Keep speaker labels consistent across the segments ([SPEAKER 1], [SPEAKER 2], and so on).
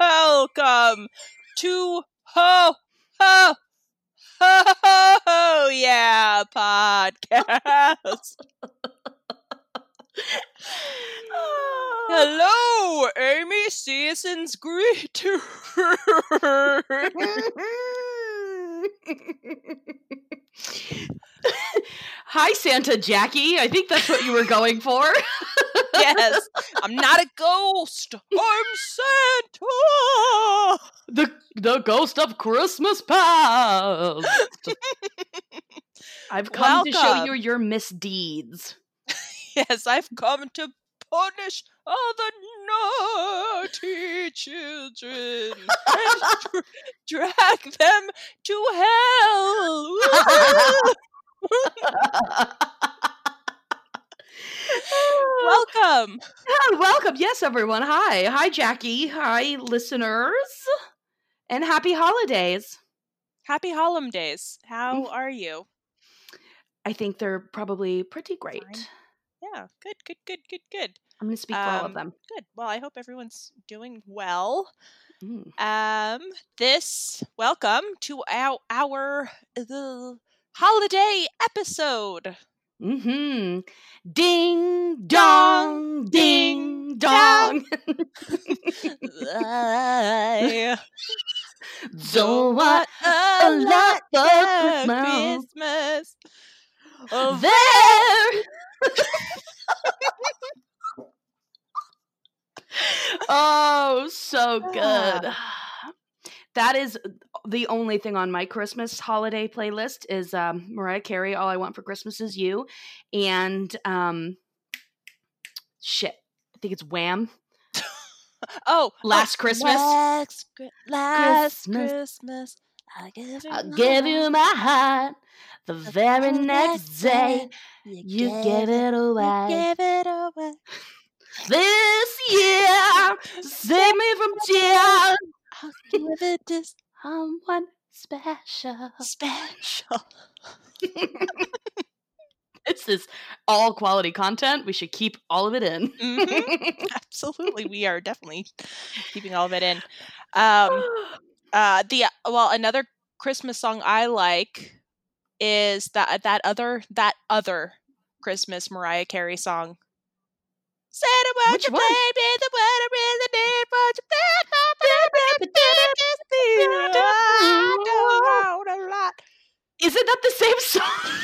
[SPEAKER 1] Welcome to Ho Ho Ho Yeah podcast. Hello, Amy Season's greeter.
[SPEAKER 2] Hi, Santa Jackie. I think that's what you were going for.
[SPEAKER 1] yes, I'm not a ghost. I'm Santa.
[SPEAKER 2] the the ghost of Christmas past. I've come to show you your misdeeds.
[SPEAKER 1] Yes, I've come to punish all the naughty children and dr- drag them to hell. Welcome.
[SPEAKER 2] Oh, welcome. Yes, everyone. Hi. Hi, Jackie. Hi, listeners. And happy holidays.
[SPEAKER 1] Happy holidays. How are you?
[SPEAKER 2] I think they're probably pretty great.
[SPEAKER 1] Fine. Yeah, good, good, good, good, good.
[SPEAKER 2] I'm going to speak for all of
[SPEAKER 1] Um,
[SPEAKER 2] them.
[SPEAKER 1] Good. Well, I hope everyone's doing well.
[SPEAKER 2] Mm.
[SPEAKER 1] Um, this welcome to our our uh, holiday episode.
[SPEAKER 2] Mm-hmm. Ding dong, ding dong. So what?
[SPEAKER 1] a
[SPEAKER 2] lot for Christmas.
[SPEAKER 1] Christmas. Oh,
[SPEAKER 2] There. oh, so good. That is the only thing on my Christmas holiday playlist is um, Mariah Carey. All I want for Christmas is you, and um, shit. I think it's Wham.
[SPEAKER 1] oh,
[SPEAKER 2] Last Christmas.
[SPEAKER 1] Last, last
[SPEAKER 2] Christmas.
[SPEAKER 1] Christmas. I give you
[SPEAKER 2] I'll
[SPEAKER 1] my
[SPEAKER 2] give you
[SPEAKER 1] heart.
[SPEAKER 2] my heart. The very next day, you gave it
[SPEAKER 1] you
[SPEAKER 2] away.
[SPEAKER 1] gave it away.
[SPEAKER 2] This year, save me from tears.
[SPEAKER 1] I'll give it to
[SPEAKER 2] Someone special.
[SPEAKER 1] special.
[SPEAKER 2] It's this is all quality content. We should keep all of it in.
[SPEAKER 1] Mhm. Absolutely, we are definitely keeping all of it in. Um, uh, the well, another Christmas song I like is that that other that other Christmas Mariah Carey song.
[SPEAKER 2] Which
[SPEAKER 1] you
[SPEAKER 2] one?
[SPEAKER 1] play me the water in the dead? Won't you play my baby? I don't a lot.
[SPEAKER 2] Isn't that the same song?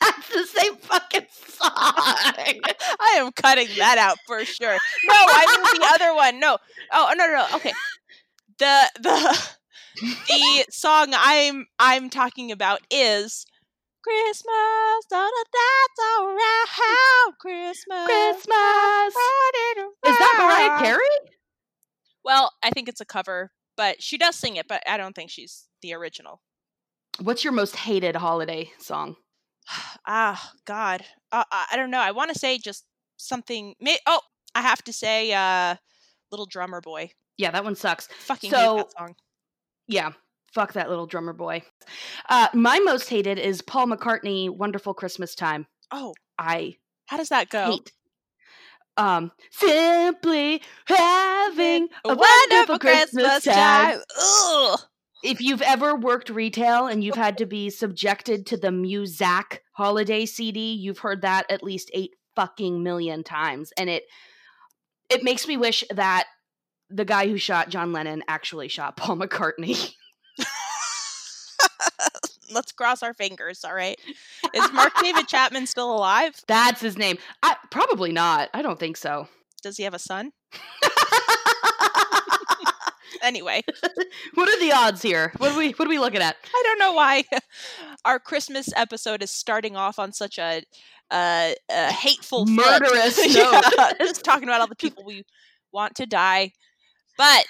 [SPEAKER 2] That's the same fucking song.
[SPEAKER 1] I am cutting that out for sure. No, I mean the other one. No. Oh no no no. Okay. The the the song I'm I'm talking about is Christmas on a that's around Christmas.
[SPEAKER 2] Christmas. Is that Mariah. Carey?
[SPEAKER 1] Well, I think it's a cover, but she does sing it, but I don't think she's the original.
[SPEAKER 2] What's your most hated holiday song?
[SPEAKER 1] ah, God. Uh, I I don't know. I want to say just something. May- oh, I have to say, uh, Little Drummer Boy.
[SPEAKER 2] Yeah, that one sucks.
[SPEAKER 1] Fucking
[SPEAKER 2] So-
[SPEAKER 1] hate that song.
[SPEAKER 2] Yeah, fuck that little drummer boy. Uh, my most hated is Paul McCartney, "Wonderful Christmas Time."
[SPEAKER 1] Oh,
[SPEAKER 2] I
[SPEAKER 1] how does that go?
[SPEAKER 2] hate. Um, simply having a,
[SPEAKER 1] A
[SPEAKER 2] wonderful Christmas, time.
[SPEAKER 1] Ugh.
[SPEAKER 2] If you've ever worked retail and you've had to be subjected to the Muzak holiday CD, you've heard that at least eight fucking million times, and it it makes me wish that the guy who shot John Lennon actually shot Paul McCartney.
[SPEAKER 1] let's cross our fingers. All right. Is Mark David Chapman still alive?
[SPEAKER 2] That's his name. I, probably not. I don't think so.
[SPEAKER 1] Does he have a son? anyway,
[SPEAKER 2] what are the odds here? What are we what are we looking at?
[SPEAKER 1] I don't know why our Christmas episode is starting off on such a uh, a hateful.
[SPEAKER 2] Murderous
[SPEAKER 1] Yeah, just talking about all the people we want to die, but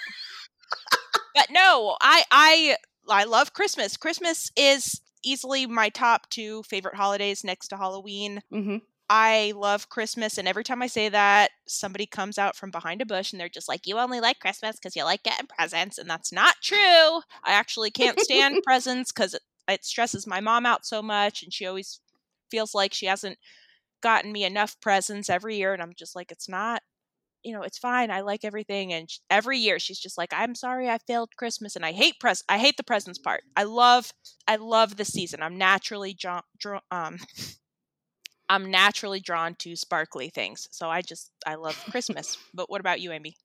[SPEAKER 1] but no, I I I love Christmas. Christmas is easily my top two favorite holidays next to Halloween.
[SPEAKER 2] hmm
[SPEAKER 1] I love Christmas, and every time I say that, somebody comes out from behind a bush and they're just like, You only like Christmas because you like getting presents. And that's not true. I actually can't stand presents because it, it stresses my mom out so much, and she always feels like she hasn't gotten me enough presents every year. And I'm just like, It's not. You know, it's fine. I like everything, and sh- every year she's just like, "I'm sorry, I failed Christmas, and I hate pres. I hate the presents part. I love, I love the season. I'm naturally drawn, draw, um, I'm naturally drawn to sparkly things. So I just I love Christmas. but what about you, Amy?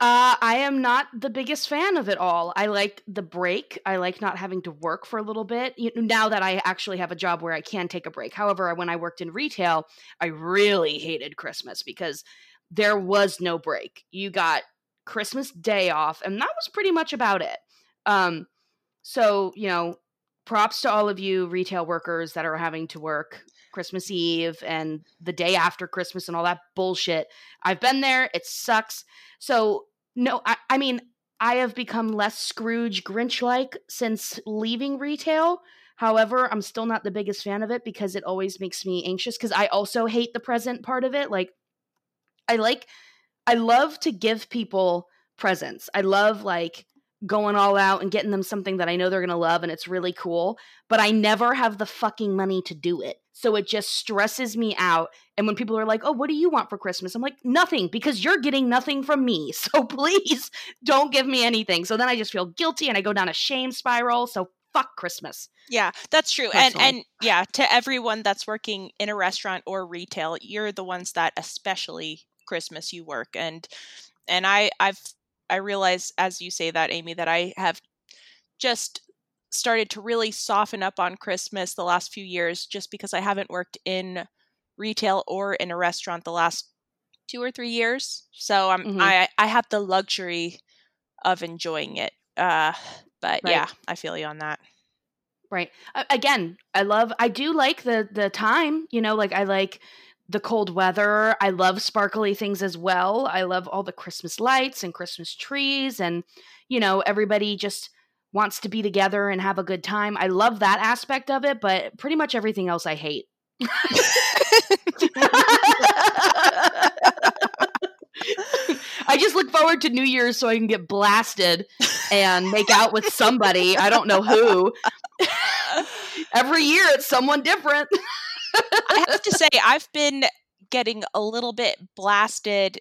[SPEAKER 2] Uh, I am not the biggest fan of it all. I like the break. I like not having to work for a little bit. You now that I actually have a job where I can take a break. However, when I worked in retail, I really hated Christmas because there was no break. You got Christmas Day off, and that was pretty much about it. Um, so you know, props to all of you retail workers that are having to work Christmas Eve and the day after Christmas and all that bullshit. I've been there. It sucks. So no, I, I mean, I have become less Scrooge Grinch like since leaving retail. However, I'm still not the biggest fan of it because it always makes me anxious because I also hate the present part of it. Like, I like, I love to give people presents. I love like going all out and getting them something that I know they're going to love and it's really cool, but I never have the fucking money to do it. So it just stresses me out. And when people are like, "Oh, what do you want for Christmas?" I'm like, "Nothing because you're getting nothing from me. So please don't give me anything." So then I just feel guilty and I go down a shame spiral. So fuck Christmas.
[SPEAKER 1] Yeah, that's true. And and yeah, to everyone that's working in a restaurant or retail, you're the ones that especially Christmas you work. And and I I've I realize as you say that, Amy, that I have just started to really soften up on Christmas the last few years just because I haven't worked in retail or in a restaurant the last two or three years. So I'm
[SPEAKER 2] Mhm.
[SPEAKER 1] I I have the luxury of enjoying it. Uh but
[SPEAKER 2] Right.
[SPEAKER 1] yeah, I feel you on that.
[SPEAKER 2] Right. A- Again, I love I do like the the time, you know, like I like the cold weather. I love sparkly things as well. I love all the Christmas lights and Christmas trees and you know, everybody just wants to be together and have a good time. I love that aspect of it, but pretty much everything else I hate. I just look forward to New Year's so I can get blasted and make out with somebody. I don't know who. Every year it's someone different.
[SPEAKER 1] I have to say, I've been getting a little bit blasted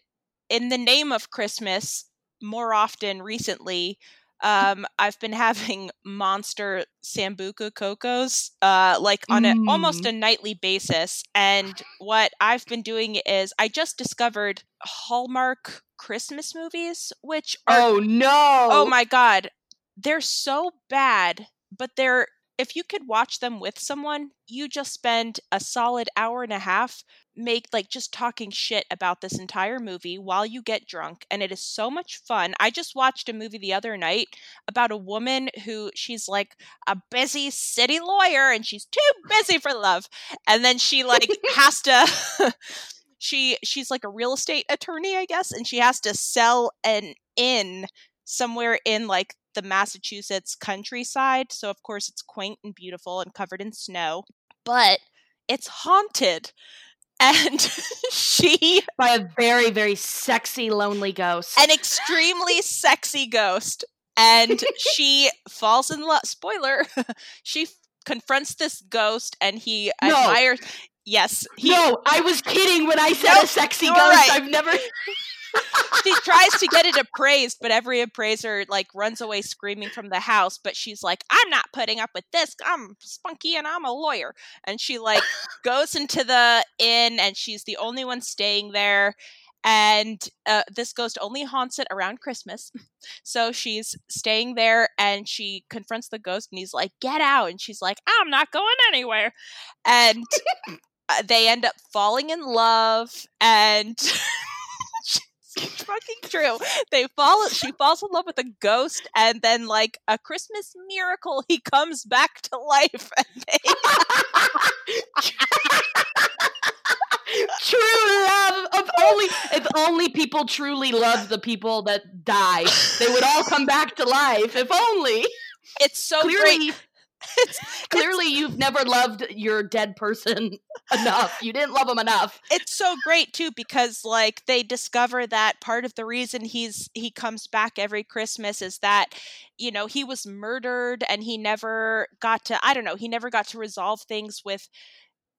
[SPEAKER 1] in the name of Christmas more often recently. Um, I've been having monster Sambuca Cocos, uh, like on a, almost a nightly basis. And what I've been doing is I just discovered Hallmark Christmas movies, which are
[SPEAKER 2] Oh no.
[SPEAKER 1] Oh my god. They're so bad, but they're if you could watch them with someone, you just spend a solid hour and a half make like just talking shit about this entire movie while you get drunk and it is so much fun. I just watched a movie the other night about a woman who she's like a busy city lawyer and she's too busy for love and then she like has to she she's like a real estate attorney I guess and she has to sell an inn somewhere in like the Massachusetts countryside. So, of course, it's quaint and beautiful and covered in snow, but it's haunted. And she,
[SPEAKER 2] by a very very sexy lonely ghost.
[SPEAKER 1] an extremely sexy ghost, and she falls in love. Spoiler, she f- confronts this ghost and he
[SPEAKER 2] No.
[SPEAKER 1] admires. Yes, he
[SPEAKER 2] no, I was kidding when I said
[SPEAKER 1] Nope,
[SPEAKER 2] a sexy ghost.
[SPEAKER 1] right.
[SPEAKER 2] I've never
[SPEAKER 1] she tries to get it appraised, but every appraiser like runs away screaming from the house. But she's like, "I'm not putting up with this. I'm spunky and I'm a lawyer." And she like goes into the inn, and she's the only one staying there. and uh, this ghost only haunts it around Christmas. So she's staying there and she confronts the ghost and he's like, Get out. And she's like, I'm not going anywhere. And uh, they end up falling in love and. it's fucking true. They fall. She falls in love with a ghost, and then, like a Christmas miracle, he comes back to life. And they...
[SPEAKER 2] True love of only if only people truly love the people that die, they would all come back to life. If only.
[SPEAKER 1] It's so
[SPEAKER 2] clearly.
[SPEAKER 1] great.
[SPEAKER 2] It's, clearly, it's, you've never loved your dead person enough. You didn't love him enough.
[SPEAKER 1] It's so great too because like they discover that part of the reason he's he comes back every Christmas is that you know he was murdered and he never got to I don't know he never got to resolve things with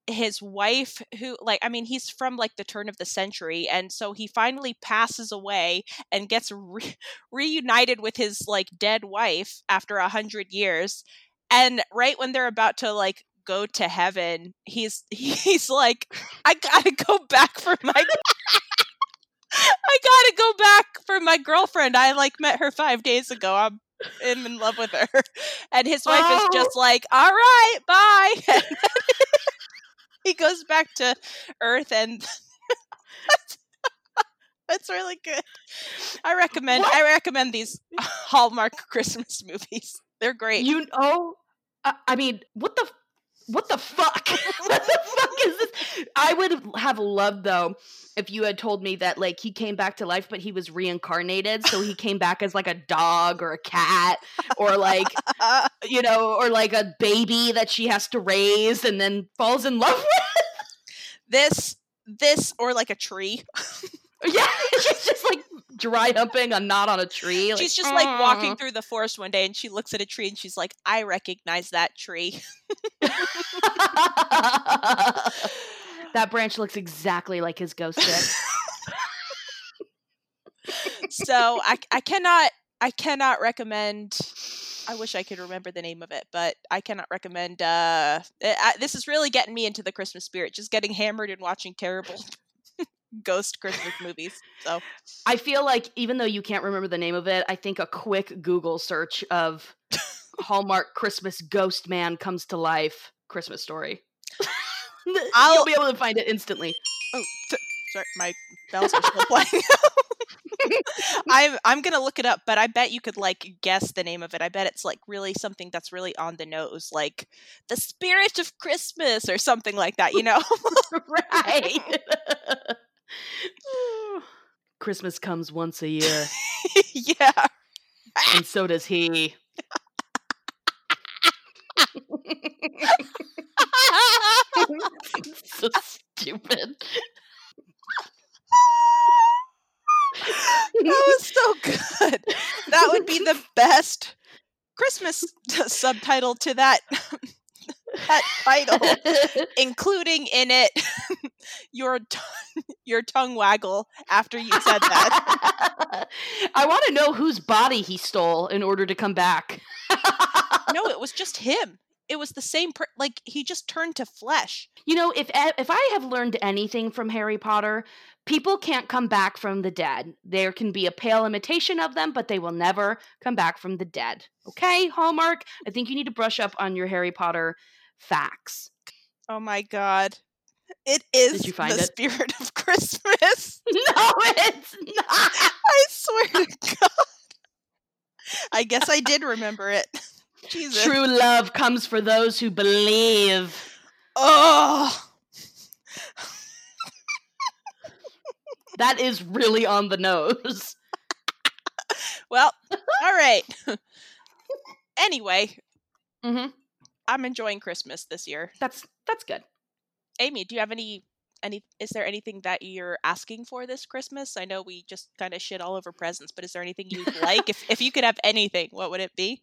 [SPEAKER 1] his wife who like i mean he's from like the turn of the century and so he finally passes away and gets re- reunited with his like dead wife after a hundred years and right when they're about to like go to heaven he's he's like i gotta go back for my i gotta go back for my girlfriend i like met her five days ago i'm I'm in love with her and his wife oh. is just like all right bye he goes back to Earth, and that's really good. I recommend. What? I recommend these Hallmark Christmas movies. They're great.
[SPEAKER 2] You oh, I mean, what the what the fuck? what the fuck is this? I would have loved though if you had told me that like he came back to life, but he was reincarnated, so he came back as like a dog or a cat or like you know, or like a baby that she has to raise and then falls in love with.
[SPEAKER 1] This, this, or like a tree.
[SPEAKER 2] yeah, she's just like dry humping a knot on a tree.
[SPEAKER 1] Like, she's just like walking through the forest one day and she looks at a tree and she's like, I recognize that tree.
[SPEAKER 2] that branch looks exactly like his ghost did.
[SPEAKER 1] so I, I cannot I cannot recommend I wish I could remember the name of it, but I cannot recommend. Uh, I, this is really getting me into the Christmas spirit. Just getting hammered and watching terrible ghost Christmas movies. So
[SPEAKER 2] I feel like even though you can't remember the name of it, I think a quick Google search of Hallmark Christmas Ghost Man comes to life Christmas story. I'll You'll be able to find it instantly.
[SPEAKER 1] Oh, t- sorry, my bells are still playing. I'm I'm gonna look it up, but I bet you could like guess the name of it. I bet it's like really something that's really on the nose, like the spirit of Christmas or something like that. You know,
[SPEAKER 2] right? Christmas comes once a year.
[SPEAKER 1] yeah,
[SPEAKER 2] and so does he. so stupid.
[SPEAKER 1] that was so good. That would be the best Christmas t- subtitle to that that title, including in it your t- your tongue waggle after you said that.
[SPEAKER 2] I want to know whose body he stole in order to come back.
[SPEAKER 1] no, it was just him. It was the same per- like he just turned to flesh.
[SPEAKER 2] You know, if if I have learned anything from Harry Potter, people can't come back from the dead. There can be a pale imitation of them, but they will never come back from the dead. Okay, Hallmark? I think you need to brush up on your Harry Potter facts.
[SPEAKER 1] Oh my god. It is Did you find the it? spirit of Christmas.
[SPEAKER 2] No, it's not. I
[SPEAKER 1] swear to God. I guess I did remember it. Jesus.
[SPEAKER 2] True love comes for those who believe.
[SPEAKER 1] Oh.
[SPEAKER 2] that is really on the nose.
[SPEAKER 1] well, all right. anyway,
[SPEAKER 2] mm-hmm.
[SPEAKER 1] I'm enjoying Christmas this year.
[SPEAKER 2] That's that's good.
[SPEAKER 1] Amy, do you have any any is there anything that you're asking for this Christmas? I know we just kind of shit all over presents, but is there anything you'd like? if if you could have anything, what would it be?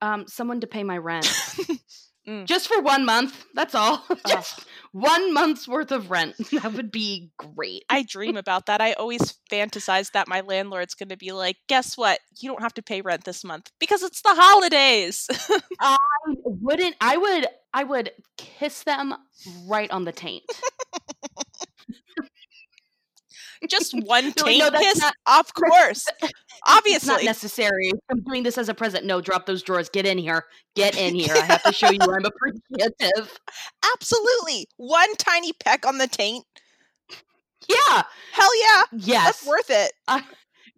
[SPEAKER 2] Um, someone to pay my rent. Mm. Just for one month. That's all. Just one month's worth of rent. That would be great.
[SPEAKER 1] I dream about that. I always fantasize that my landlord's going to be like, guess what? You don't have to pay rent this month because it's the holidays.
[SPEAKER 2] I wouldn't, I would, I would kiss them right on the taint.
[SPEAKER 1] Just one taint
[SPEAKER 2] "No,
[SPEAKER 1] kiss?
[SPEAKER 2] not-
[SPEAKER 1] of course.
[SPEAKER 2] It's not necessary. I'm doing this as a present. No, drop those drawers. Get in here. Get in here. I have to show you I'm appreciative.
[SPEAKER 1] Absolutely. One tiny peck on the taint.
[SPEAKER 2] Yeah.
[SPEAKER 1] Hell yeah.
[SPEAKER 2] Yes.
[SPEAKER 1] That's worth it.
[SPEAKER 2] Uh,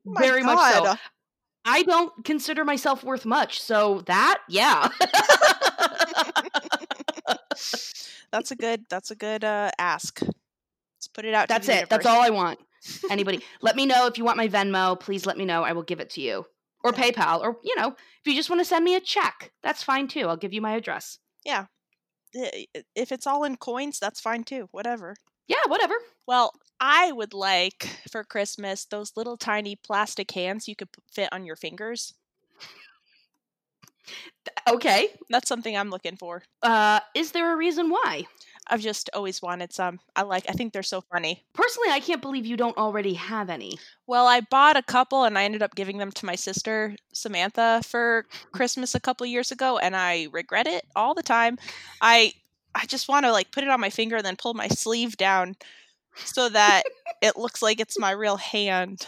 [SPEAKER 2] very much so. I don't consider myself worth much, so that, yeah.
[SPEAKER 1] That's a good that's a good uh ask. Let's put it out
[SPEAKER 2] That's it. That's all I want. Anybody, let me know if you want my Venmo. Please let me know. I will give it to you. Or
[SPEAKER 1] Yeah.
[SPEAKER 2] PayPal, or you know, if you just want to send me a check, that's fine too. I'll give you my address.
[SPEAKER 1] I- If it's all in coins, that's fine too. Whatever.
[SPEAKER 2] Yeah, whatever.
[SPEAKER 1] Well, I would like for Christmas those little tiny plastic hands you could fit on your fingers.
[SPEAKER 2] Okay.
[SPEAKER 1] That's something I'm looking for.
[SPEAKER 2] Uh, is there a reason why?
[SPEAKER 1] I've just always wanted some. I like I think they're so funny.
[SPEAKER 2] Personally, I can't believe you don't already have any.
[SPEAKER 1] Well, I bought a couple and I ended up giving them to my sister Samantha for Christmas a couple years ago and I regret it all the time. I I just want to like put it on my finger and then pull my sleeve down so that it looks like it's my real hand.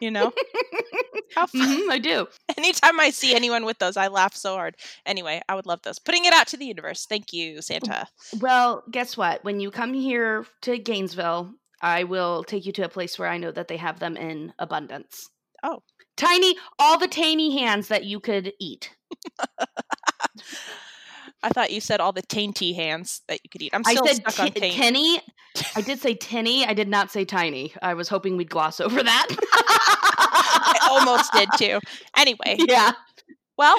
[SPEAKER 1] You know? How fun.
[SPEAKER 2] Mhm, I do.
[SPEAKER 1] Anytime I see anyone with those, I laugh so hard. Anyway, I would love those. Putting it out to the universe. Thank you, Santa.
[SPEAKER 2] Well, guess what? When you come here to Gainesville, I will take you to a place where I know that they have them in abundance.
[SPEAKER 1] Oh.
[SPEAKER 2] Tiny, all the tiny hands that you could eat.
[SPEAKER 1] I thought you said all the tainty hands that you could eat. I'm
[SPEAKER 2] I
[SPEAKER 1] still
[SPEAKER 2] said
[SPEAKER 1] stuck on
[SPEAKER 2] ti-
[SPEAKER 1] taint.
[SPEAKER 2] tinny. I did say tinny. I did not say tiny. I was hoping we'd gloss over that.
[SPEAKER 1] I almost did too. Anyway,
[SPEAKER 2] Yeah.
[SPEAKER 1] well,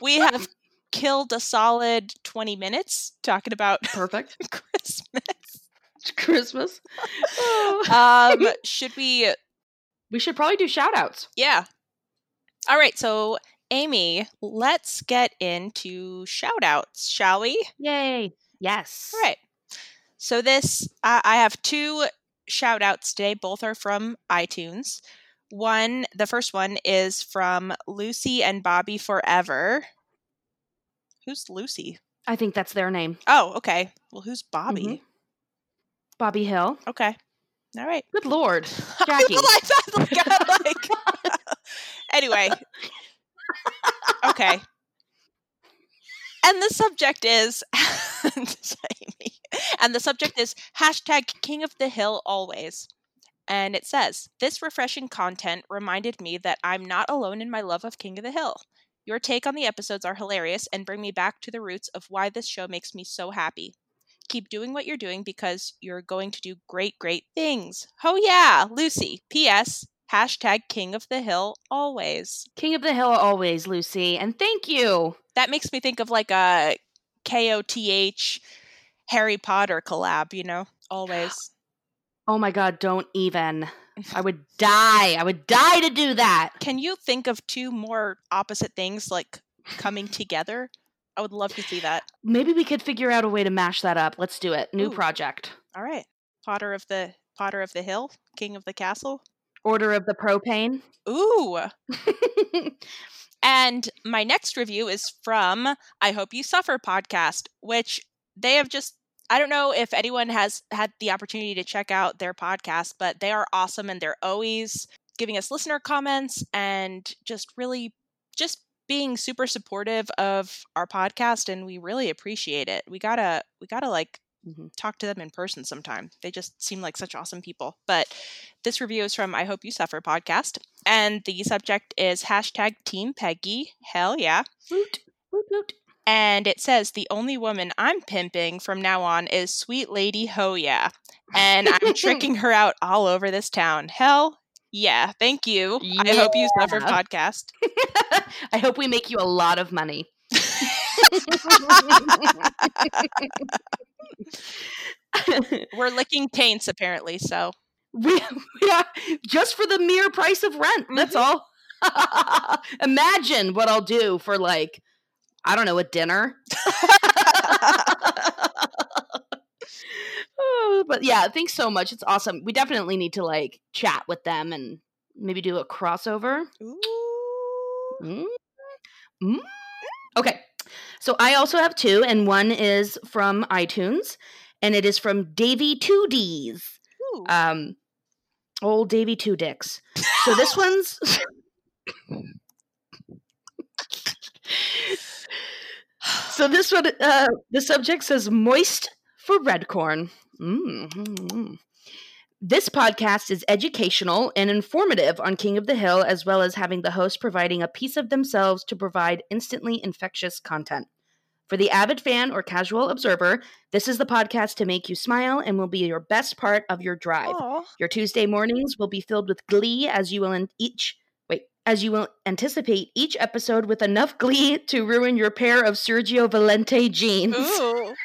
[SPEAKER 1] we have killed a solid 20 minutes talking about
[SPEAKER 2] Perfect.
[SPEAKER 1] Christmas.
[SPEAKER 2] Christmas.
[SPEAKER 1] Um, should we?
[SPEAKER 2] we should probably do shout outs.
[SPEAKER 1] Yeah. All right. So, Amy, let's get into shout outs, shall we?
[SPEAKER 2] Yay. Yes.
[SPEAKER 1] All right. So this I I have two shout outs today. Both are from iTunes. One, the first one is from Lucy and Bobby Forever. Who's Lucy?
[SPEAKER 2] I think that's their name.
[SPEAKER 1] Oh, okay. Well, who's Bobby?
[SPEAKER 2] Mhm. Bobby Hill.
[SPEAKER 1] Okay. All right.
[SPEAKER 2] Good lord.
[SPEAKER 1] I
[SPEAKER 2] Jackie.
[SPEAKER 1] like that. Like, I like. anyway. Okay. And the subject is and the subject is hashtag King of the Hill always. And it says, This refreshing content reminded me that I'm not alone in my love of King of the Hill. Your take on the episodes are hilarious and bring me back to the roots of why this show makes me so happy. Keep doing what you're doing because you're going to do great, great things. Oh, yeah, Lucy. P.S. Hashtag King of the Hill always.
[SPEAKER 2] King of the Hill always, Lucy. And thank you.
[SPEAKER 1] That makes me think of like uh, a KOTH Harry Potter collab, you know? Always.
[SPEAKER 2] Oh my god, don't even. I would die. I would die to do that.
[SPEAKER 1] Can you think of two more opposite things like coming together? I would love to see that.
[SPEAKER 2] Maybe we could figure out a way to mash that up. Let's do it. New
[SPEAKER 1] Ooh.
[SPEAKER 2] project.
[SPEAKER 1] All right. Potter of the Potter of the Hill, King of the Castle.
[SPEAKER 2] Order of the propane.
[SPEAKER 1] Ooh. And my next review is from I Hope You Suffer podcast, which they have just I don't know if anyone has had the opportunity to check out their podcast, but they are awesome and they're always giving us listener comments and just really just being super supportive of our podcast and we really appreciate it. We got to we got to like
[SPEAKER 2] Mhm.
[SPEAKER 1] talk to them in person sometime. They just seem like such awesome people. But this review is from I Hope You Suffer podcast. And the subject is hashtag Team Peggy. Hell yeah.
[SPEAKER 2] Woot, woot, woot.
[SPEAKER 1] And it says the only woman I'm pimping from now on is Sweet Lady Ho Yeah. And I'm tricking her out all over this town. Hell yeah. Thank you. I hope you suffer podcast.
[SPEAKER 2] I hope we make you a lot of money.
[SPEAKER 1] We're licking taints apparently, so
[SPEAKER 2] we, yeah, just for the mere price of rent. That's all. Imagine what I'll do for like, I don't know, a dinner. oh, but yeah, thanks so much. It's awesome. We definitely need to like chat with them and maybe do a crossover. Mm. Mm. Okay. So I also have two, and one is from iTunes, and it is from Davy Two Ds.
[SPEAKER 1] Ooh.
[SPEAKER 2] Um, old Davy Two Dicks. So this one's. so this one, uh, the subject says moist for Redcorn. Mm. This podcast is educational and informative on King of the Hill, as well as having the host providing a piece of themselves to provide instantly infectious content. For the avid fan or casual observer, this is the podcast to make you smile and will be your best part of your drive.
[SPEAKER 1] Aw.
[SPEAKER 2] Your Tuesday mornings will be filled with glee as you will in each as you will anticipate each episode with enough glee to ruin your pair of Sergio Valente jeans.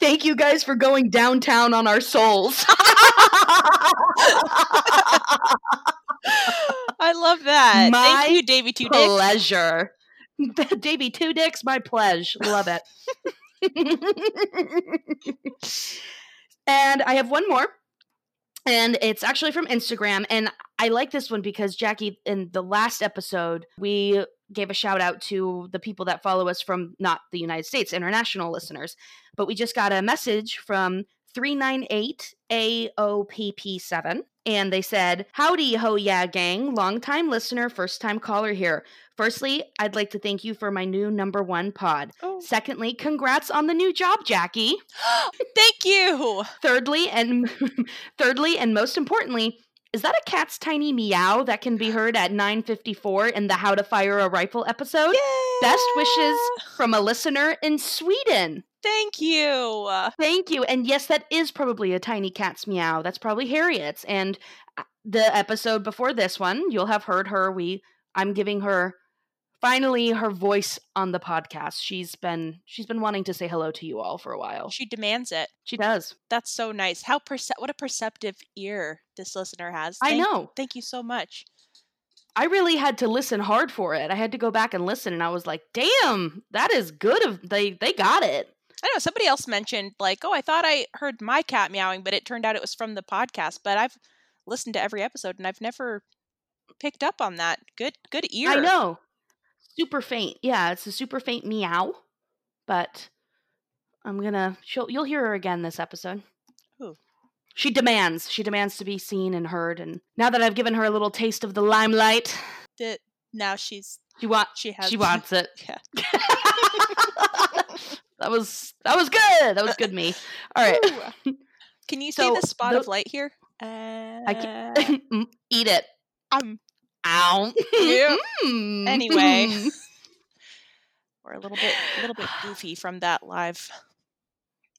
[SPEAKER 2] Thank you guys for going downtown on our souls.
[SPEAKER 1] I love that.
[SPEAKER 2] My
[SPEAKER 1] Thank you, Davy Two Dicks.
[SPEAKER 2] pleasure. Davy Two Dicks, my pledge. Love it. and I have one more. And it's actually from Instagram. And I like this one because, Jackie, in the last episode, we gave a shout out to the people that follow us from not the United States, international listeners. But we just got a message from 398AOPP7. And they said, Howdy, ho yeah, gang. Long time listener, first time caller here. Firstly, I'd like to thank you for my new number one pod.
[SPEAKER 1] Oh.
[SPEAKER 2] Secondly, congrats on the new job, Jackie.
[SPEAKER 1] Thank you.
[SPEAKER 2] Thirdly, and thirdly, and most importantly, is that a cat's tiny meow that can be heard at 9:54 in the How to Fire a Rifle episode? Best wishes from a listener in Sweden.
[SPEAKER 1] Thank you.
[SPEAKER 2] Thank you. And yes, that is probably a tiny cat's meow. That's probably Harriet's. And uh, the episode before this one, you'll have heard her. We I'm giving her finally her voice on the podcast. She's been she's been wanting to say hello to you all for a while.
[SPEAKER 1] She demands it.
[SPEAKER 2] She does.
[SPEAKER 1] That's so nice. How perce- what a perceptive ear this listener has.
[SPEAKER 2] I know.
[SPEAKER 1] Thank you so much.
[SPEAKER 2] I really had to listen hard for it. I had to go back and listen and I was like, "Damn, that is good of they they got it."
[SPEAKER 1] I know somebody else mentioned like, "Oh, I thought I heard my cat meowing, but it turned out it was from the podcast." But I've listened to every episode and I've never picked up on that. Good good ear.
[SPEAKER 2] I know. Super faint. Yeah, it's a super faint meow. But I'm gonna she'll you'll hear her again this episode.
[SPEAKER 1] Ooh.
[SPEAKER 2] She demands. She demands to be seen and heard. And now that I've given her a little taste of the limelight,
[SPEAKER 1] That now she's
[SPEAKER 2] she want
[SPEAKER 1] she has
[SPEAKER 2] she wants it.
[SPEAKER 1] Yeah.
[SPEAKER 2] that was that was good. That was good me. All right.
[SPEAKER 1] Ooh. Can you
[SPEAKER 2] So
[SPEAKER 1] see the spot
[SPEAKER 2] the-
[SPEAKER 1] of light here? Uh,
[SPEAKER 2] I can Mm, eat it.
[SPEAKER 1] um,
[SPEAKER 2] Ow.
[SPEAKER 1] Yeah.
[SPEAKER 2] Mm.
[SPEAKER 1] Anyway. we're a little bit a little bit goofy from that live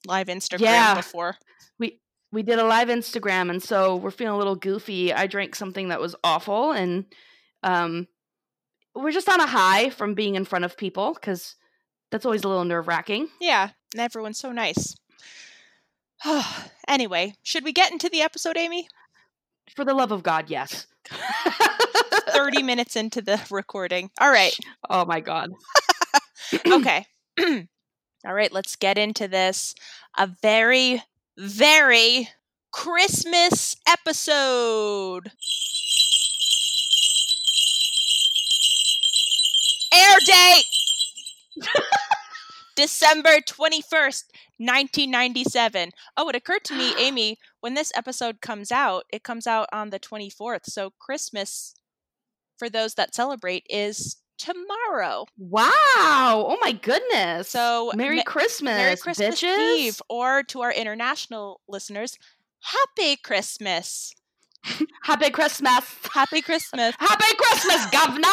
[SPEAKER 1] live Instagram
[SPEAKER 2] Yeah.
[SPEAKER 1] before.
[SPEAKER 2] we we did a live Instagram, and so we're feeling a little goofy. I drank something that was awful, and um, we're just on a high from being in front of people because that's always a little nerve wracking.
[SPEAKER 1] Yeah, and everyone's so nice. anyway, should we get into the episode, Amy?
[SPEAKER 2] For the love of God, yes.
[SPEAKER 1] 30 minutes into the recording. All right.
[SPEAKER 2] Oh my God.
[SPEAKER 1] Okay. All right, let's get into this. A very, very Christmas episode. Air date December 21st, 1997. Oh, it occurred to me, Amy, when this episode comes out, it comes out on the 24th. So Christmas, for those that celebrate, is tomorrow.
[SPEAKER 2] Wow. Oh my goodness.
[SPEAKER 1] So
[SPEAKER 2] Merry
[SPEAKER 1] me-
[SPEAKER 2] Christmas,
[SPEAKER 1] Merry Christmas
[SPEAKER 2] bitches.
[SPEAKER 1] Eve, or to our international listeners, Happy Christmas.
[SPEAKER 2] Happy Christmas.
[SPEAKER 1] Happy Christmas.
[SPEAKER 2] Happy Christmas, governor.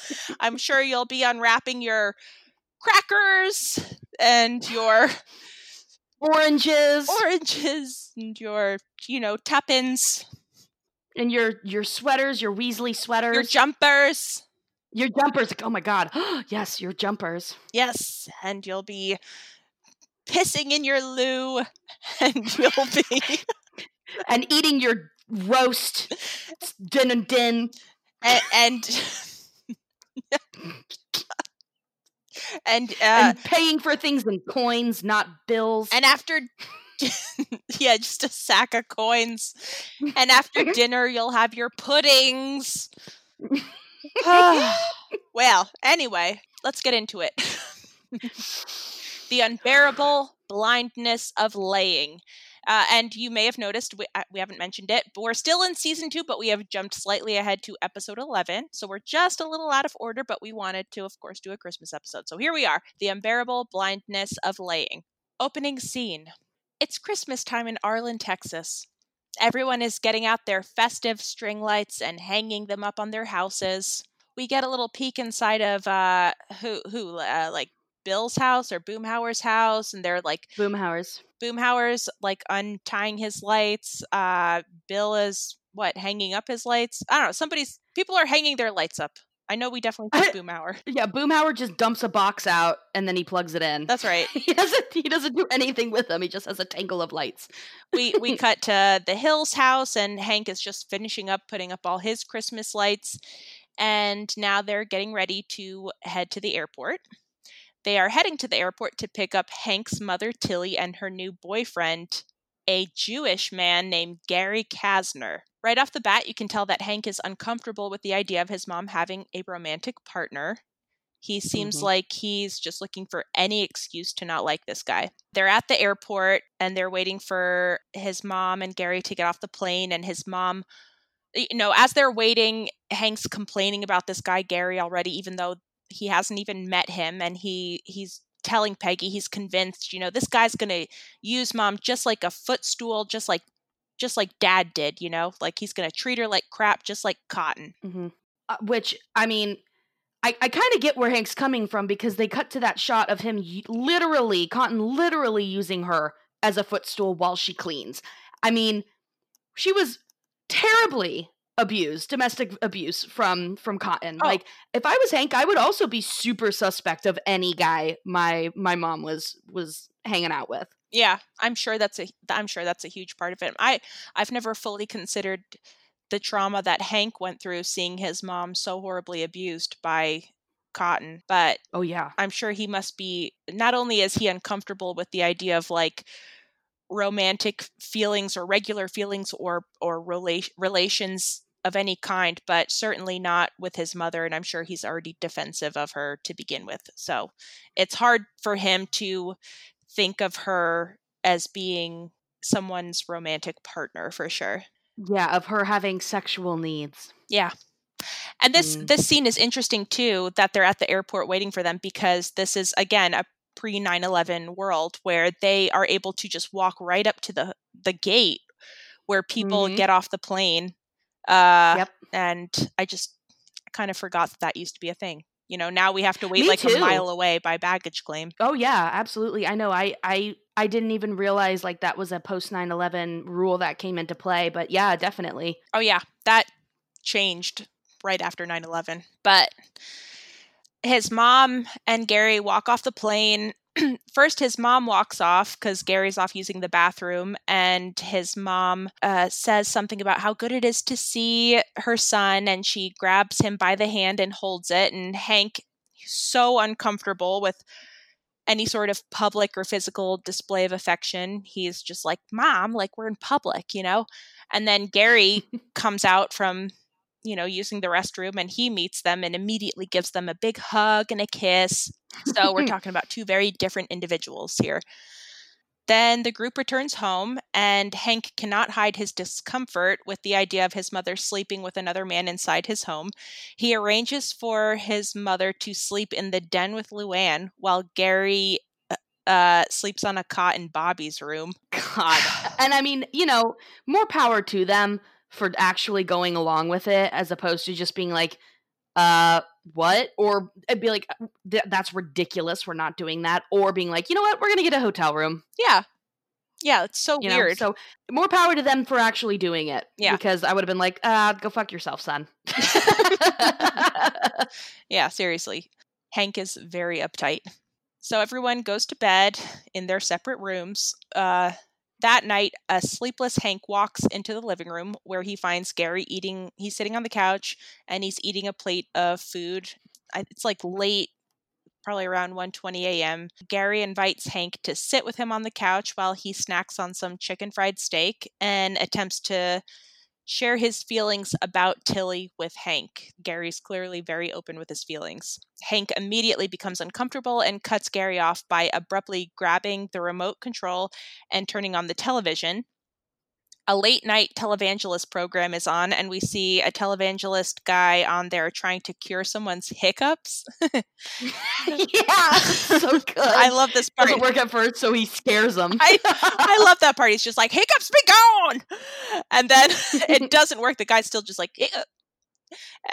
[SPEAKER 1] I'm sure you'll be unwrapping your crackers and your
[SPEAKER 2] Oranges
[SPEAKER 1] oranges and your, you know, tuppence,
[SPEAKER 2] and your your sweaters, your Weasley sweaters,
[SPEAKER 1] your jumpers.
[SPEAKER 2] your jumpers. Oh my God. yes, your jumpers.
[SPEAKER 1] Yes, and you'll be pissing in your loo and you'll be
[SPEAKER 2] and eating your roast din and din.
[SPEAKER 1] and and, and uh
[SPEAKER 2] and paying for things in coins, not bills.
[SPEAKER 1] and after yeah just a sack of coins and after dinner you'll have your puddings well anyway let's get into it the unbearable blindness of laying. Uh, and you may have noticed we, uh, we haven't mentioned it, but we're still in season two, but we have jumped slightly ahead to episode 11. So we're just a little out of order, but we wanted to, of course, do a Christmas episode. So here we are The Unbearable Blindness of Laying. Opening scene. It's Christmas time in Arlen, Texas. Everyone is getting out their festive string lights and hanging them up on their houses. We get a little peek inside of uh who who uh, like Bill's house or Boomhauer's house, and they're like
[SPEAKER 2] Boomhauer's.
[SPEAKER 1] Boomhauer's like untying his lights. Uh, Bill is what hanging up his lights. I don't know. Somebody's people are hanging their lights up. I know we definitely see Boomhauer.
[SPEAKER 2] Yeah, Boomhauer just dumps a box out and then he plugs it in.
[SPEAKER 1] That's right.
[SPEAKER 2] he doesn't. He doesn't do anything with them. He just has a tangle of lights.
[SPEAKER 1] we we cut to the Hills house, and Hank is just finishing up putting up all his Christmas lights, and now they're getting ready to head to the airport. They are heading to the airport to pick up Hank's mother, Tilly, and her new boyfriend, a Jewish man named Gary Kasner. Right off the bat, you can tell that Hank is uncomfortable with the idea of his mom having a romantic partner. He seems
[SPEAKER 2] Mhm.
[SPEAKER 1] like he's just looking for any excuse to not like this guy. They're at the airport and they're waiting for his mom and Gary to get off the plane. And his mom, you know, as they're waiting, Hank's complaining about this guy, Gary, already, even though he hasn't even met him. And he he's telling Peggy he's convinced, you know, this guy's gonna use mom just like a footstool, just like just like dad did, you know? Like he's gonna treat her like crap, just like cotton.
[SPEAKER 2] hmm Uh, which I mean, I, I kind of get where Hank's coming from because they cut to that shot of him y- literally, Cotton literally using her as a footstool while she cleans. I mean, she was terribly abused, domestic abuse from from Cotton.
[SPEAKER 1] Oh.
[SPEAKER 2] Like if I was Hank, I would also be super suspect of any guy my my mom was was hanging out with.
[SPEAKER 1] Yeah, I'm sure that's a I'm sure that's a huge part of it. I I've never fully considered the trauma that Hank went through seeing his mom so horribly abused by Cotton, but
[SPEAKER 2] Oh yeah.
[SPEAKER 1] I'm sure he must be not only is he uncomfortable with the idea of like romantic feelings or regular feelings or or rela- relations of any kind, but certainly not with his mother and I'm sure he's already defensive of her to begin with. So, it's hard for him to think of her as being someone's romantic partner for sure.
[SPEAKER 2] Yeah, of her having sexual needs.
[SPEAKER 1] Yeah. And this
[SPEAKER 2] Mm.
[SPEAKER 1] this scene is interesting too that they're at the airport waiting for them because this is again a pre 9/11 world where they are able to just walk right up to the the gate where people
[SPEAKER 2] Mhm.
[SPEAKER 1] get off the plane. Uh
[SPEAKER 2] Yep.
[SPEAKER 1] and I just kind of forgot that that used to be a thing. You know, now we have to wait
[SPEAKER 2] Me
[SPEAKER 1] like
[SPEAKER 2] too.
[SPEAKER 1] a mile away by baggage claim.
[SPEAKER 2] Oh yeah, absolutely. I know. I I I didn't even realize like that was a post 9/11 rule that came into play, but yeah, definitely.
[SPEAKER 1] Oh yeah, that changed right after 9/11. But his mom and Gary walk off the plane. First, his mom walks off because Gary's off using the bathroom, and his mom uh, says something about how good it is to see her son, and she grabs him by the hand and holds it. And Hank, so uncomfortable with any sort of public or physical display of affection, he's just like, "Mom, like we're in public," you know. And then Gary comes out from you know, using the restroom and he meets them and immediately gives them a big hug and a kiss. So we're talking about two very different individuals here. Then the group returns home, and Hank cannot hide his discomfort with the idea of his mother sleeping with another man inside his home. He arranges for his mother to sleep in the den with Luann while Gary uh, uh, sleeps on a cot in Bobby's room.
[SPEAKER 2] God. And I mean, you know, more power to them for actually going along with it as opposed to just being like uh what or it'd be like that's ridiculous we're not doing that or being like you know what we're gonna get a hotel room
[SPEAKER 1] Yeah. Yeah, it's so
[SPEAKER 2] you know
[SPEAKER 1] weird.
[SPEAKER 2] so more power to them for actually doing it
[SPEAKER 1] Yeah.
[SPEAKER 2] because i would have been like uh go fuck yourself son
[SPEAKER 1] Yeah, seriously. Hank is very uptight. So everyone goes to bed in their separate rooms. Uh, that night, a sleepless Hank walks into the living room where he finds Gary eating. He's sitting on the couch and he's eating a plate of food. It's like late, probably around 1:20 a.m. Gary invites Hank to sit with him on the couch while he snacks on some chicken fried steak and attempts to share his feelings about Tilly with Hank. Gary's clearly very open with his feelings. Hank immediately becomes uncomfortable and cuts Gary off by abruptly grabbing the remote control and turning on the television. A late night televangelist program is on, and we see a televangelist guy on there trying to cure someone's hiccups.
[SPEAKER 2] yeah, so good.
[SPEAKER 1] I love this part.
[SPEAKER 2] Doesn't work at first, so he scares them.
[SPEAKER 1] I, I love that part. He's just like, hiccups be gone. And then it doesn't work. The guy's still just like, hiccup.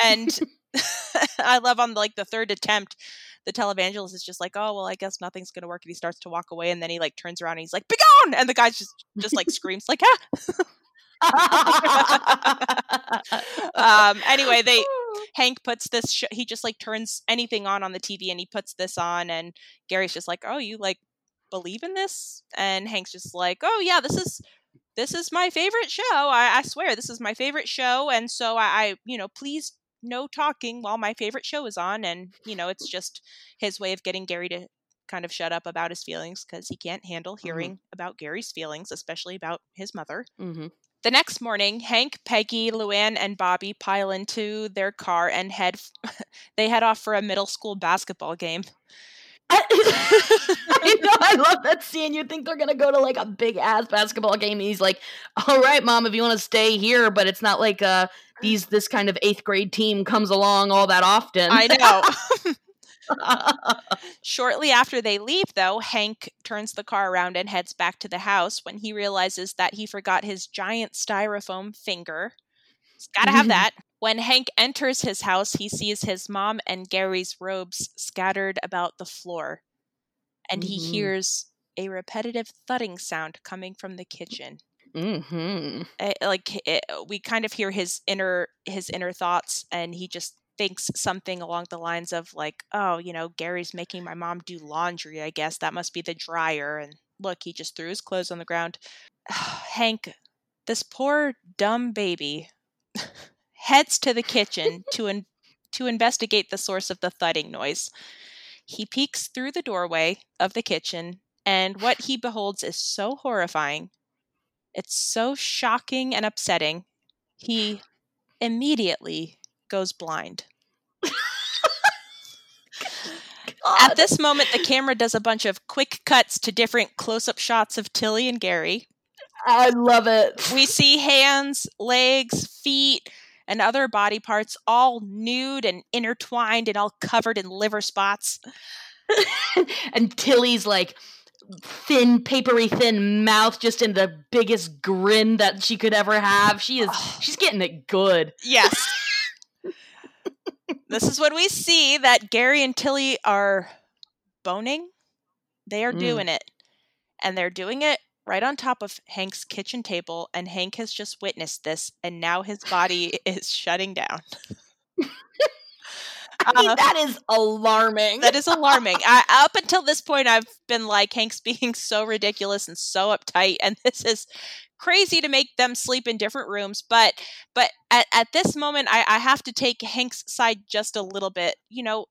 [SPEAKER 1] And I love on like the third attempt, the televangelist is just like, oh well, I guess nothing's gonna work, and he starts to walk away, and then he like turns around and he's like, "Be gone!" And the guy just just like screams like, ah. um, anyway, they Hank puts this. Sh- he just like turns anything on on the TV, and he puts this on, and Gary's just like, "Oh, you like believe in this?" And Hank's just like, "Oh yeah, this is." This is my favorite show. I, I swear, this is my favorite show, and so I, I, you know, please no talking while my favorite show is on and you know it's just his way of getting gary to kind of shut up about his feelings because he can't handle hearing mm-hmm. about gary's feelings especially about his mother
[SPEAKER 2] mm-hmm.
[SPEAKER 1] the next morning hank peggy luann and bobby pile into their car and head they head off for a middle school basketball game
[SPEAKER 2] I know. I love that scene. You think they're gonna go to like a big ass basketball game, and he's like, "All right, mom, if you want to stay here, but it's not like uh these this kind of eighth grade team comes along all that often."
[SPEAKER 1] I know. Shortly after they leave, though, Hank turns the car around and heads back to the house when he realizes that he forgot his giant styrofoam finger. He's gotta have that. When Hank enters his house, he sees his mom and Gary's robes scattered about the floor, and mm-hmm. he hears a repetitive thudding sound coming from the kitchen.
[SPEAKER 2] Mm-hmm.
[SPEAKER 1] It, eh, like it, we kind of hear his inner his inner thoughts, and he just thinks something along the lines of like, "Oh, you know, Gary's making my mom do laundry. I guess that must be the dryer." And look, he just threw his clothes on the ground. Hank, this poor dumb baby heads to the kitchen to in- to investigate the source of the thudding noise. He peeks through the doorway of the kitchen, and what he beholds is so horrifying. It's so shocking and upsetting. He immediately goes blind. At this moment, the camera does a bunch of quick cuts to different close up shots of Tilly and Gary.
[SPEAKER 2] I love it.
[SPEAKER 1] We see hands, legs, feet, and other body parts all nude and intertwined and all covered in liver spots.
[SPEAKER 2] and Tilly's like thin, papery thin mouth just in the biggest grin that she could ever have. She is she's getting it good.
[SPEAKER 1] Yes. this is when we see that Gary and Tilly are boning. They are mm. doing it. And they're doing it right on top of Hank's kitchen table, and Hank has just witnessed this, and now his body is shutting down.
[SPEAKER 2] I mean, uh, that is alarming.
[SPEAKER 1] That is alarming. I, up until this point, I've been like Hank's being so ridiculous and so uptight, and this is crazy to make them sleep in different rooms. But but at, at this moment, I, I have to take Hank's side just a little bit. You know,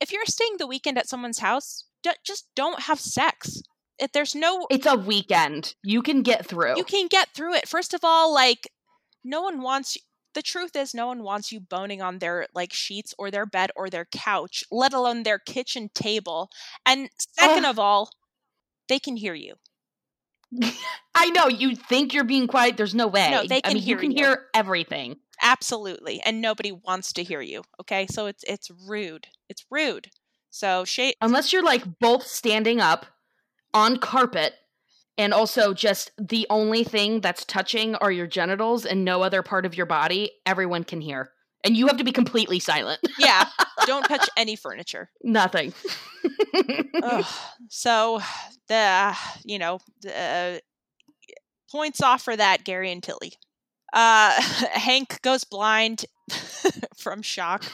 [SPEAKER 1] if you're staying the weekend at someone's house, d- just don't have sex if there's no
[SPEAKER 2] it's a weekend. You can get through.
[SPEAKER 1] you can get through it. First of all like no one wants the truth is no one wants you boning on their like sheets or their bed or their couch let alone their kitchen table. And second of all they can hear you.
[SPEAKER 2] I know you think you're being quiet there's no way.
[SPEAKER 1] no they can
[SPEAKER 2] I mean,
[SPEAKER 1] hear
[SPEAKER 2] you can
[SPEAKER 1] you.
[SPEAKER 2] hear everything.
[SPEAKER 1] Absolutely and nobody wants to hear you okay? So it's it's rude. It's rude. So shade
[SPEAKER 2] unless you're like both standing up on carpet and also just the only thing that's touching are your genitals and no other part of your body everyone can hear. And you have to be completely silent.
[SPEAKER 1] Yeah don't touch any furniture.
[SPEAKER 2] Nothing.
[SPEAKER 1] So the you know the, points off for that gary and tilly. Uh hank goes blind from shock.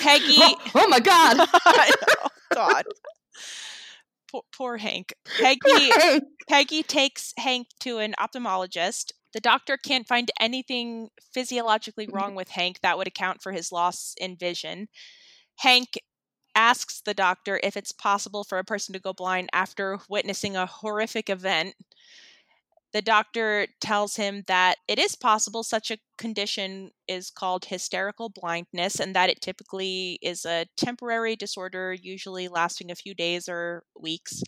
[SPEAKER 1] Peggy
[SPEAKER 2] oh, oh my god.
[SPEAKER 1] God poor, poor Hank. Peggy Peggy takes Hank to an ophthalmologist. The doctor can't find anything physiologically wrong with Hank that would account for his loss in vision. Hank asks the doctor if it's possible for a person to go blind after witnessing a horrific event. The doctor tells him that it is possible such a condition is called hysterical blindness and that it typically is a temporary disorder, usually lasting a few days or weeks.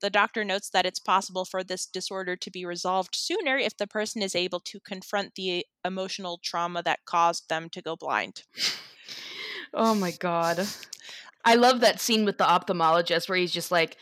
[SPEAKER 1] The doctor notes that it's possible for this disorder to be resolved sooner if the person is able to confront the emotional trauma that caused them to go blind.
[SPEAKER 2] Oh my god. I love that scene with the ophthalmologist where he's just like,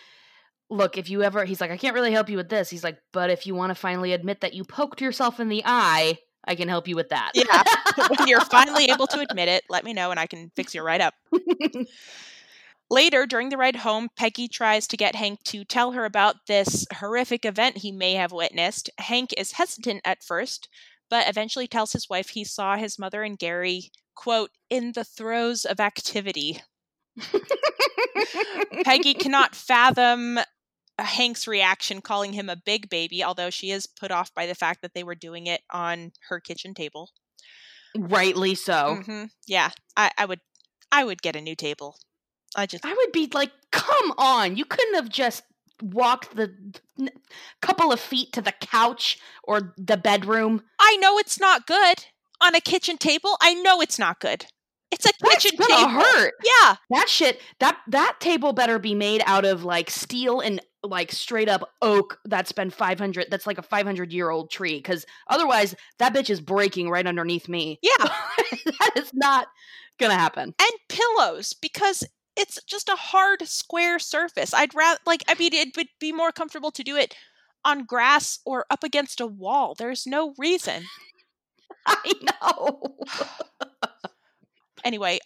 [SPEAKER 2] look, if you ever, he's like, I can't really help you with this. He's like, but if you want to finally admit that you poked yourself in the eye, I can help you with that.
[SPEAKER 1] Yeah. when you're finally able to admit it, let me know and I can fix you right up. Later, during the ride home, Peggy tries to get Hank to tell her about this horrific event he may have witnessed. Hank is hesitant at first, but eventually tells his wife he saw his mother and Gary, quote, in the throes of activity. Peggy cannot fathom Hank's reaction calling him a big baby, although she is put off by the fact that they were doing it on her kitchen table.
[SPEAKER 2] Rightly so.
[SPEAKER 1] hmm Yeah, I, I would, I would get a new table. I just,
[SPEAKER 2] I would be like, come on, you couldn't have just walked the n- couple of feet to the couch or the bedroom.
[SPEAKER 1] I know it's not good on a kitchen table. I know it's not good. It's a
[SPEAKER 2] That's
[SPEAKER 1] kitchen
[SPEAKER 2] gonna
[SPEAKER 1] table.
[SPEAKER 2] hurt.
[SPEAKER 1] Yeah,
[SPEAKER 2] That shit, that that table better be made out of like steel and like straight up oak that's been 500 that's like a 500 year old tree cuz otherwise that bitch is breaking right underneath me.
[SPEAKER 1] yeah,
[SPEAKER 2] that is not to happen.
[SPEAKER 1] and pillows because it's just a hard square surface. I'd rather like I mean it would be more comfortable to do it on grass or up against a wall. There's no reason.
[SPEAKER 2] I know.
[SPEAKER 1] Anyway,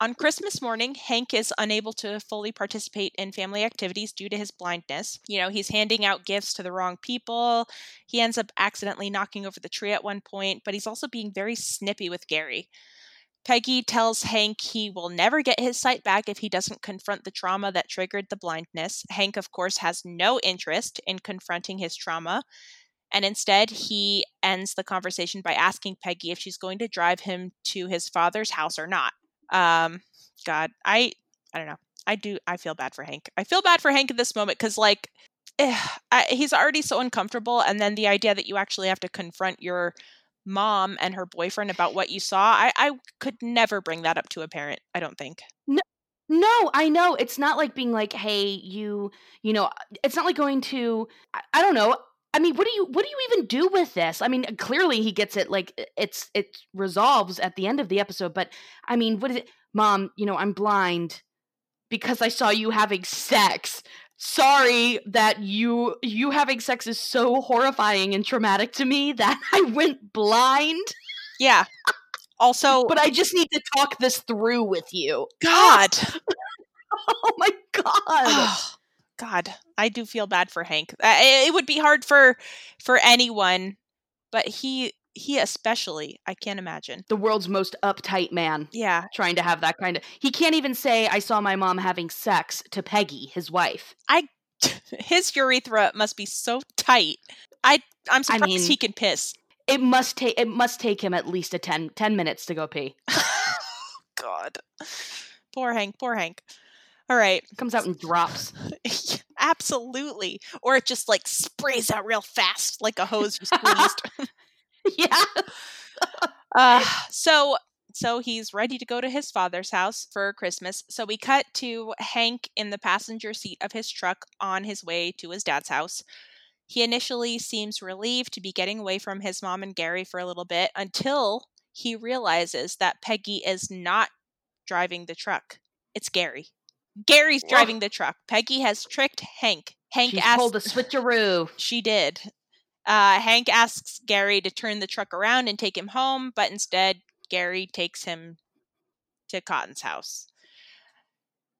[SPEAKER 1] on Christmas morning, Hank is unable to fully participate in family activities due to his blindness. You know, he's handing out gifts to the wrong people. He ends up accidentally knocking over the tree at one point, but he's also being very snippy with Gary. Peggy tells Hank he will never get his sight back if he doesn't confront the trauma that triggered the blindness. Hank, of course, has no interest in confronting his trauma, and instead he ends the conversation by asking Peggy if she's going to drive him to his father's house or not. Um, God, I, I don't know. I do. I feel bad for Hank. I feel bad for Hank in this moment because, like, eh, I, he's already so uncomfortable, and then the idea that you actually have to confront your mom and her boyfriend about what you saw, I, I could never bring that up to a parent. I don't think.
[SPEAKER 2] No, no, I know. It's not like being like, "Hey, you, you know, it's not like going to I, I don't know. I mean, what do you what do you even do with this? I mean, uh, clearly he gets it like it's it resolves at the end of the episode, but I mean, what is it? Mom, you know, I'm blind because I saw you having sex. Sorry that you you having sex is so horrifying and traumatic to me that I went blind,
[SPEAKER 1] Yeah. Also,
[SPEAKER 2] but I just need to talk this through with you.
[SPEAKER 1] God.
[SPEAKER 2] Oh my god.
[SPEAKER 1] Oh, God, I do feel bad for Hank. It would be hard for for anyone, but he he especially. I can't imagine.
[SPEAKER 2] the world's most uptight man
[SPEAKER 1] Yeah,
[SPEAKER 2] trying to have that kind of he can't even say i saw my mom having sex to peggy his wife I
[SPEAKER 1] his urethra must be so tight. I I'm surprised
[SPEAKER 2] mean-
[SPEAKER 1] he can piss.
[SPEAKER 2] it must take it must take him at least a 10, 10 minutes to go pee oh,
[SPEAKER 1] God, poor Hank. Poor Hank. All right,
[SPEAKER 2] comes out and drops
[SPEAKER 1] absolutely. Or it just like sprays out real fast, like a hose you squeezed.
[SPEAKER 2] yeah
[SPEAKER 1] Uh, so so he's ready to go to his father's house for Christmas. So we cut to Hank in the passenger seat of his truck on his way to his dad's house. He initially seems relieved to be getting away from his mom and Gary for a little bit until he realizes that Peggy is not driving the truck. It's Gary. Gary's driving the truck. Peggy has tricked Hank. Hank
[SPEAKER 2] she's
[SPEAKER 1] asked
[SPEAKER 2] pulled a switcheroo
[SPEAKER 1] she did. Uh, Hank asks Gary to turn the truck around and take him home, but instead, Gary takes him to Cotton's house.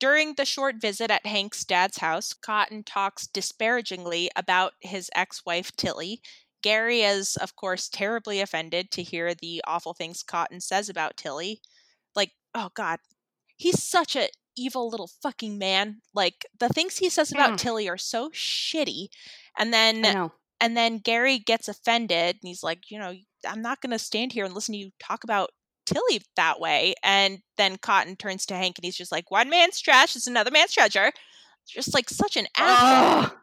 [SPEAKER 1] During the short visit at Hank's dad's house, Cotton talks disparagingly about his ex wife, Tilly. Gary is, of course, terribly offended to hear the awful things Cotton says about Tilly. Like, oh God, he's such a evil little fucking man. Like, the things he says about
[SPEAKER 2] Mm.
[SPEAKER 1] Tilly are so shitty. And then and then Gary gets offended and he's like, you know, I'm not going to stand here and listen to you talk about Tilly that way. And then Cotton turns to Hank and he's just like, one man's trash is another man's treasure. Just like such an asshole.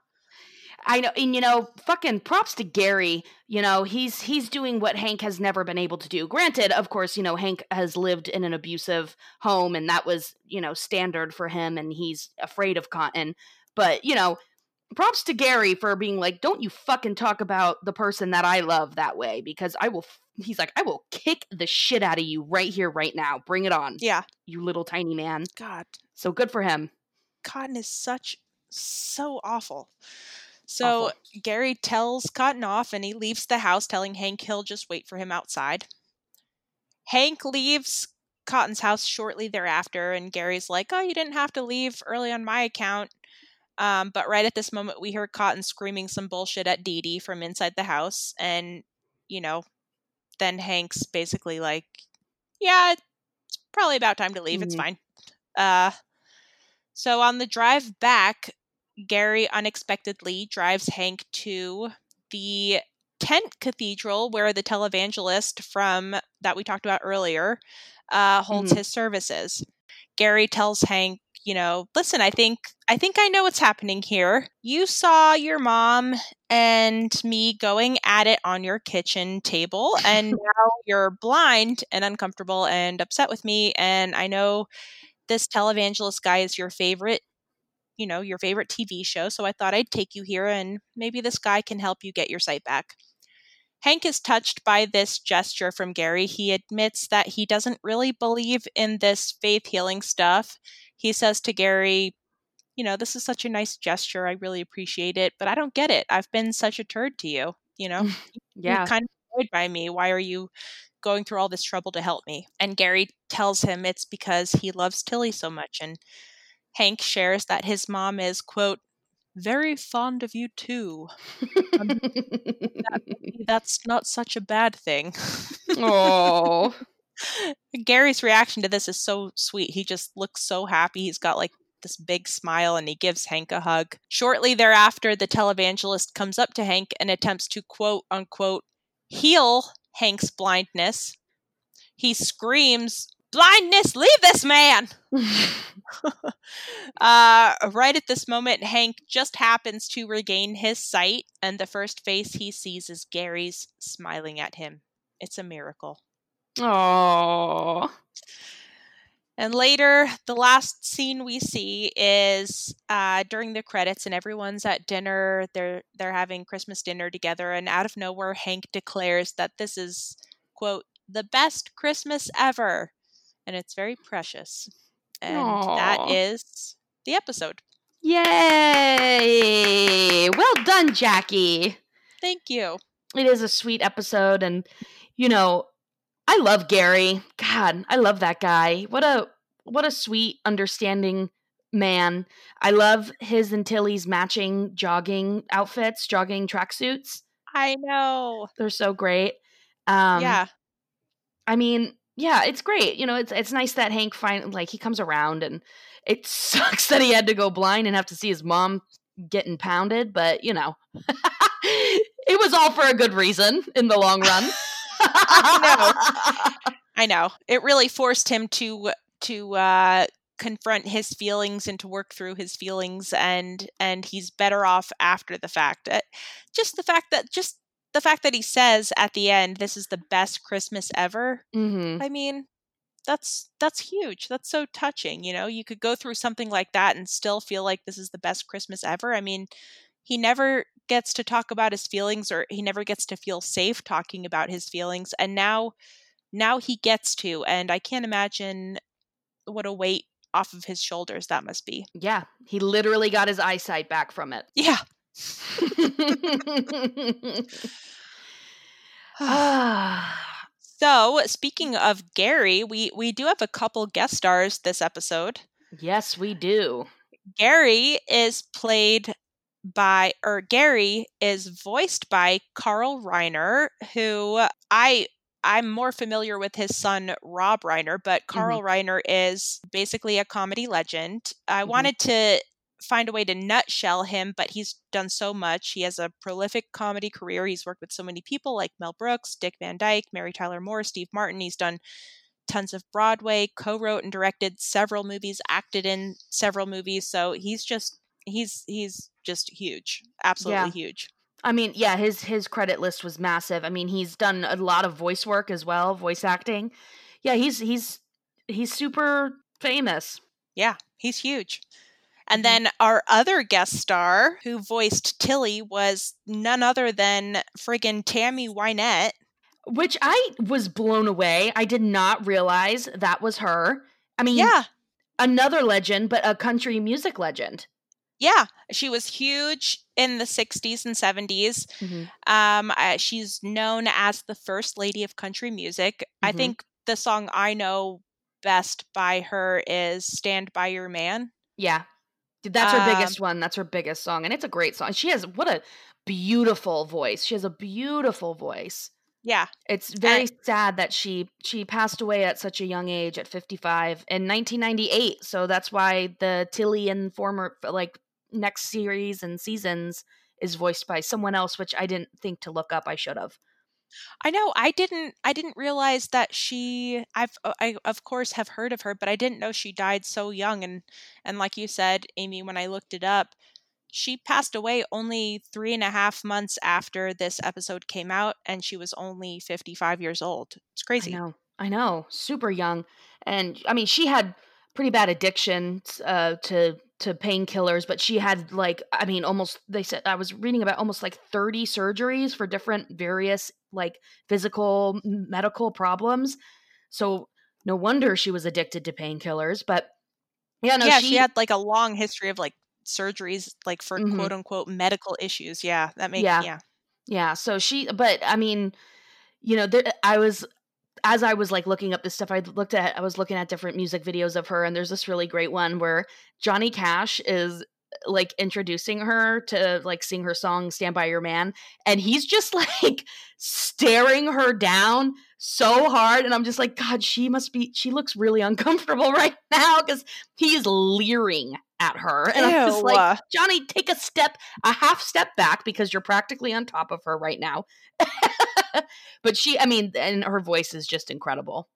[SPEAKER 2] I know, and you know, fucking props to Gary. You know, he's he's doing what Hank has never been able to do. Granted, of course, you know, Hank has lived in an abusive home, and that was you know standard for him, and he's afraid of Cotton. But you know, props to Gary for being like, don't you fucking talk about the person that I love that way because I will. He's like, I will kick the shit out of you right here, right now. Bring it on,
[SPEAKER 1] Yeah.
[SPEAKER 2] you little tiny man.
[SPEAKER 1] God,
[SPEAKER 2] So good for him.
[SPEAKER 1] Cotton is such so awful. So
[SPEAKER 2] Awful.
[SPEAKER 1] Gary tells Cotton off and he leaves the house telling Hank he'll just wait for him outside. Hank leaves Cotton's house shortly thereafter and Gary's like, "Oh, you didn't have to leave early on my account." Um, but right at this moment, we hear Cotton screaming some bullshit at Dee Dee from inside the house, and you know, then Hank's basically like, "Yeah, it's probably about time to leave. It's
[SPEAKER 2] Mhm.
[SPEAKER 1] fine." Uh, so on the drive back, Gary unexpectedly drives Hank to the tent cathedral where the televangelist from that we talked about earlier uh, holds
[SPEAKER 2] Mhm.
[SPEAKER 1] his services. Gary tells Hank, you know, listen, I think I think I know what's happening here. You saw your mom and me going at it on your kitchen table, and now you're blind and uncomfortable and upset with me. And I know this televangelist guy is your favorite you know, your favorite TV show, so I thought I'd take you here and maybe this guy can help you get your sight back. Hank is touched by this gesture from Gary. He admits that he doesn't really believe in this faith healing stuff. He says to Gary, You know, this is such a nice gesture. I really appreciate it, but I don't get it. I've been such a turd to you. You know,
[SPEAKER 2] Yeah.
[SPEAKER 1] you're kind of annoyed by me. Why are you going through all this trouble to help me? And Gary tells him it's because he loves Tilly so much. And Hank shares that his mom is, quote, very fond of you too. Maybe That's not such a bad thing.
[SPEAKER 2] oh.
[SPEAKER 1] Gary's reaction to this is so sweet. He just looks so happy. He's got like this big smile and he gives Hank a hug. Shortly thereafter, the televangelist comes up to Hank and attempts to quote unquote heal Hank's blindness. He screams, Blindness, leave this man! Uh, right at this moment, Hank just happens to regain his sight, and the first face he sees is Gary's smiling at him. It's a miracle.
[SPEAKER 2] oh.
[SPEAKER 1] And later, the last scene we see is uh, during the credits, and everyone's at dinner. They're they're having Christmas dinner together, and out of nowhere, Hank declares that this is quote the best Christmas ever, and it's very precious. And that
[SPEAKER 2] Aw.
[SPEAKER 1] is the episode.
[SPEAKER 2] Yay! Well done, Jackie.
[SPEAKER 1] Thank you.
[SPEAKER 2] It is a sweet episode, and you know, I love Gary. God, I love that guy. What a what a sweet, understanding man. I love his and Tilly's matching jogging outfits, jogging tracksuits.
[SPEAKER 1] I know.
[SPEAKER 2] They're so great. Um,
[SPEAKER 1] yeah.
[SPEAKER 2] I mean, yeah, it's great. You know, it's it's nice that Hank find like he comes around, and it sucks that he had to go blind and have to see his mom getting pounded, but you know, it was all for a good reason in the long run.
[SPEAKER 1] I know. I know. It really forced him to to uh confront his feelings and to work through his feelings and and he's better off after the fact. Uh, just the fact that just the fact that he says at the end this is the best Christmas ever.
[SPEAKER 2] hmm
[SPEAKER 1] I mean, that's that's huge. That's so touching, you know. You could go through something like that and still feel like this is the best Christmas ever. I mean, he never gets to talk about his feelings or he never gets to feel safe talking about his feelings and now now he gets to and I can't imagine what a weight off of his shoulders that must be.
[SPEAKER 2] Yeah, he literally got his eyesight back from it.
[SPEAKER 1] Yeah.
[SPEAKER 2] Ah,
[SPEAKER 1] So, speaking of Gary, we we do have a couple guest stars this episode.
[SPEAKER 2] yes, we do.
[SPEAKER 1] Gary is played by or Gary is voiced by Carl Reiner, who I I'm more familiar with his son Rob Reiner, but Carl Reiner is basically a comedy legend. I
[SPEAKER 2] Mhm.
[SPEAKER 1] wanted to find a way to nutshell him, but he's done so much. He has a prolific comedy career. He's worked with so many people like Mel Brooks, Dick Van Dyke, Mary Tyler Moore, Steve Martin. He's done tons of Broadway, co-wrote and directed several movies, acted in several movies. So he's just he's he's just huge, absolutely huge.
[SPEAKER 2] I mean, yeah, his his credit list was massive. I mean, he's done a lot of voice work as well, voice acting. Yeah, he's he's he's super famous.
[SPEAKER 1] Yeah, he's huge. And
[SPEAKER 2] Mhm.
[SPEAKER 1] then our other guest star who voiced Tilly was none other than friggin' Tammy Wynette.
[SPEAKER 2] Which I was blown away. I did not realize that was her. I mean,
[SPEAKER 1] Yeah,
[SPEAKER 2] another legend, but a country music legend.
[SPEAKER 1] yeah. She was huge in the 60s and 70s. Um, uh, she's known as the first lady of country music. I
[SPEAKER 2] Mhm.
[SPEAKER 1] think the song I know best by her is Stand By Your Man.
[SPEAKER 2] Yeah. That's her
[SPEAKER 1] Um,
[SPEAKER 2] biggest one. That's her biggest song. And it's a great song. She has what a beautiful voice. She has a beautiful voice.
[SPEAKER 1] Yeah.
[SPEAKER 2] It's very sad that she she passed away at such a young age at 55 in 1998. So that's why the Tilly and former like next series and seasons is voiced by someone else which I didn't think to look up. I should have.
[SPEAKER 1] I know. I didn't. I didn't realize that she. I've. uh, I of course have heard of her, but I didn't know she died so young. And and like you said, Amy, when I looked it up, she passed away only three and a half months after this episode came out, and she was only fifty five years old. It's crazy.
[SPEAKER 2] I know. I know. Super young. And I mean, she had pretty bad addiction uh, to to painkillers, but she had like I mean, almost they said I was reading about almost like 30 surgeries for different various like physical medical problems. So no wonder she was addicted to painkillers, but yeah, no,
[SPEAKER 1] yeah,
[SPEAKER 2] she,
[SPEAKER 1] she, had like a long history of like surgeries, like for
[SPEAKER 2] Mhm.
[SPEAKER 1] quote unquote medical issues. Yeah, that makes
[SPEAKER 2] Yeah.
[SPEAKER 1] yeah.
[SPEAKER 2] Yeah, so she but I mean, you know, there, I was as I was like looking up this stuff, I looked at I was looking at different music videos of her and there's this really great one where Johnny Cash is like introducing her to like sing her song Stand by Your Man and he's just like staring her down so hard and I'm just like god she must be she looks really uncomfortable right now cuz he is leering at her and I'm just like Johnny, take a step, a half step back because you're practically on top of her right now. but she, I mean, and her voice is just incredible.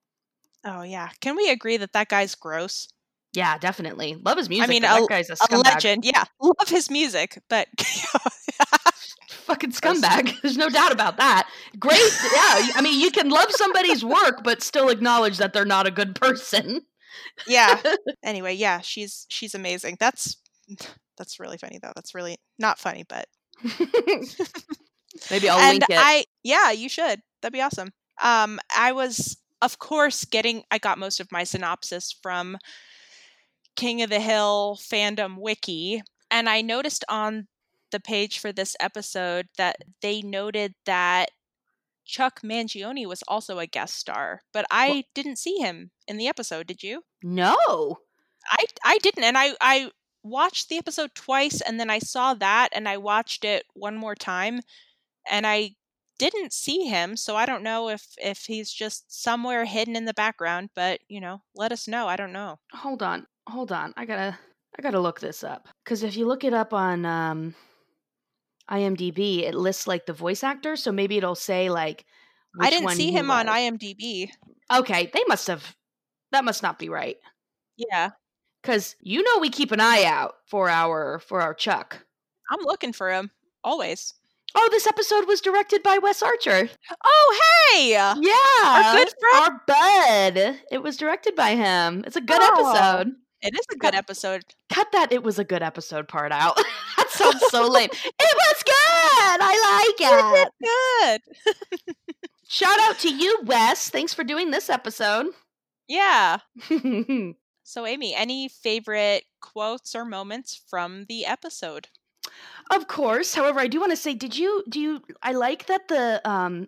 [SPEAKER 1] oh yeah. Can we agree that that guy's gross?
[SPEAKER 2] Yeah, definitely. Love his music. I mean,
[SPEAKER 1] a-
[SPEAKER 2] guy's a
[SPEAKER 1] A legend. Yeah, love his music, but
[SPEAKER 2] Fucking scumbag. There's no doubt about that. Great. Yeah. I mean, you can love somebody's work, but still acknowledge that they're not a good person.
[SPEAKER 1] yeah. Anyway, yeah, she's she's amazing. That's that's really funny though. That's really not funny, but
[SPEAKER 2] Maybe I'll
[SPEAKER 1] and
[SPEAKER 2] link it.
[SPEAKER 1] I yeah, you should. That'd be awesome. Um, I was of course getting. I got most of my synopsis from King of the Hill fandom wiki, and I noticed on the page for this episode that they noted that Chuck Mangione was also a guest star, but I didn't see him in the episode. Did you?
[SPEAKER 2] no.
[SPEAKER 1] I I didn't, and I I watched the episode twice, and then I saw that, and I watched it one more time, and I didn't see him, so I don't know if if he's just somewhere hidden in the background. But you know, let us know. I don't know.
[SPEAKER 2] hold on hold on i gotta i gotta look this up because if you look it up on um imdb it lists like the voice actor so maybe it'll say like
[SPEAKER 1] I didn't see him on. IMDb.
[SPEAKER 2] okay they must have that must not be right
[SPEAKER 1] Yeah,
[SPEAKER 2] because you know we keep an eye out for our for our chuck
[SPEAKER 1] I'm looking for him always.
[SPEAKER 2] Oh this episode was directed by wes archer
[SPEAKER 1] Oh hey,
[SPEAKER 2] yeah
[SPEAKER 1] our good friend.
[SPEAKER 2] our bud it was directed by him it's a good
[SPEAKER 1] Oh.
[SPEAKER 2] episode
[SPEAKER 1] It is a good episode.
[SPEAKER 2] cut that it was a good episode part out that sounds so lame it was good i like it
[SPEAKER 1] Good.
[SPEAKER 2] Shout out to you, Wes. Thanks for doing this episode.
[SPEAKER 1] Yeah. So Amy, any favorite quotes or moments from the episode?
[SPEAKER 2] Course. However, I do want to say, did you do you I like that the um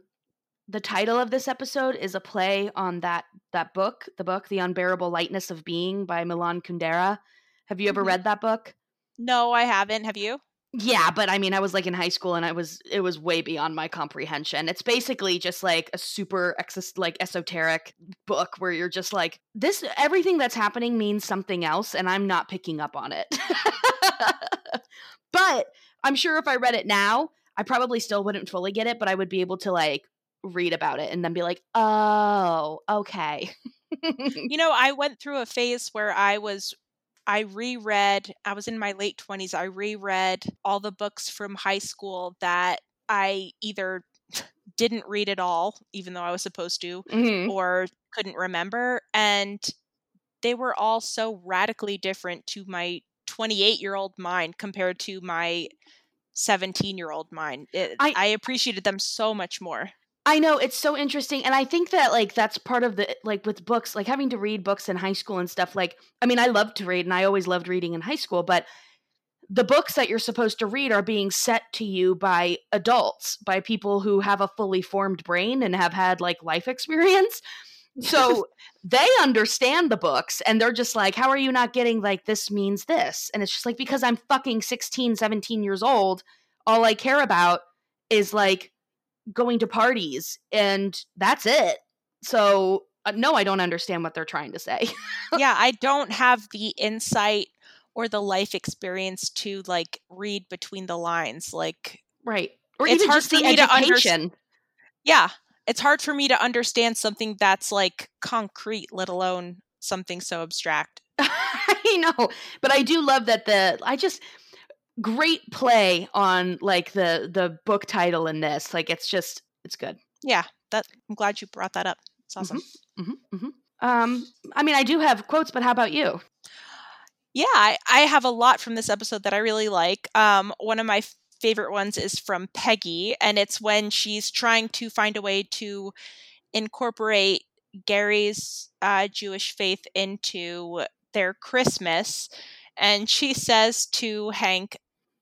[SPEAKER 2] the title of this episode is a play on that that book, the book The Unbearable Lightness of Being by Milan Kundera. Have you ever
[SPEAKER 1] Mhm.
[SPEAKER 2] read that book?
[SPEAKER 1] No, I haven't. Have you?
[SPEAKER 2] Yeah, but I mean, I was like in high school and I was it was way beyond my comprehension. It's basically just like a super exis- like esoteric book where you're just like this everything that's happening means something else and I'm not picking up on it. but I'm sure if I read it now, I probably still wouldn't fully get it, but I would be able to like read about it and then be like, "Oh, okay."
[SPEAKER 1] You know, I went through a phase where I was I reread, I was in my late 20s, I reread all the books from high school that I either didn't read at all, even though I was supposed to,
[SPEAKER 2] Mhm.
[SPEAKER 1] or couldn't remember. And they were all so radically different to my 28 year old mind compared to my 17 year old mind. It,
[SPEAKER 2] I-
[SPEAKER 1] I appreciated them so much more.
[SPEAKER 2] I know it's so interesting and I think that like that's part of the like with books like having to read books in high school and stuff like I mean I loved to read and I always loved reading in high school but the books that you're supposed to read are being set to you by adults by people who have a fully formed brain and have had like life experience so they understand the books and they're just like how are you not getting like this means this? And it's just like because I'm fucking 16 17 years old all I care about is like going to parties and that's it. So uh, no i don't understand what they're trying to say.
[SPEAKER 1] Yeah, I don't have the insight or the life experience to like read between the lines. Like,
[SPEAKER 2] right or
[SPEAKER 1] It's
[SPEAKER 2] even
[SPEAKER 1] hard
[SPEAKER 2] just
[SPEAKER 1] for
[SPEAKER 2] the
[SPEAKER 1] me to
[SPEAKER 2] education.
[SPEAKER 1] Yeah, it's hard for me to understand something that's like concrete, let alone something so abstract.
[SPEAKER 2] i know but i do love that the i just great play on like the the book title in this like it's just it's good
[SPEAKER 1] Yeah, that I'm glad you brought that up. It's awesome.
[SPEAKER 2] hmm hmm um i mean i do have quotes but how about you
[SPEAKER 1] Yeah, I, I have a lot from this episode that I really like. Um, one of my favorite ones is from Peggy, and it's when she's trying to find a way to incorporate Gary's uh, Jewish faith into their Christmas. And she says to Hank,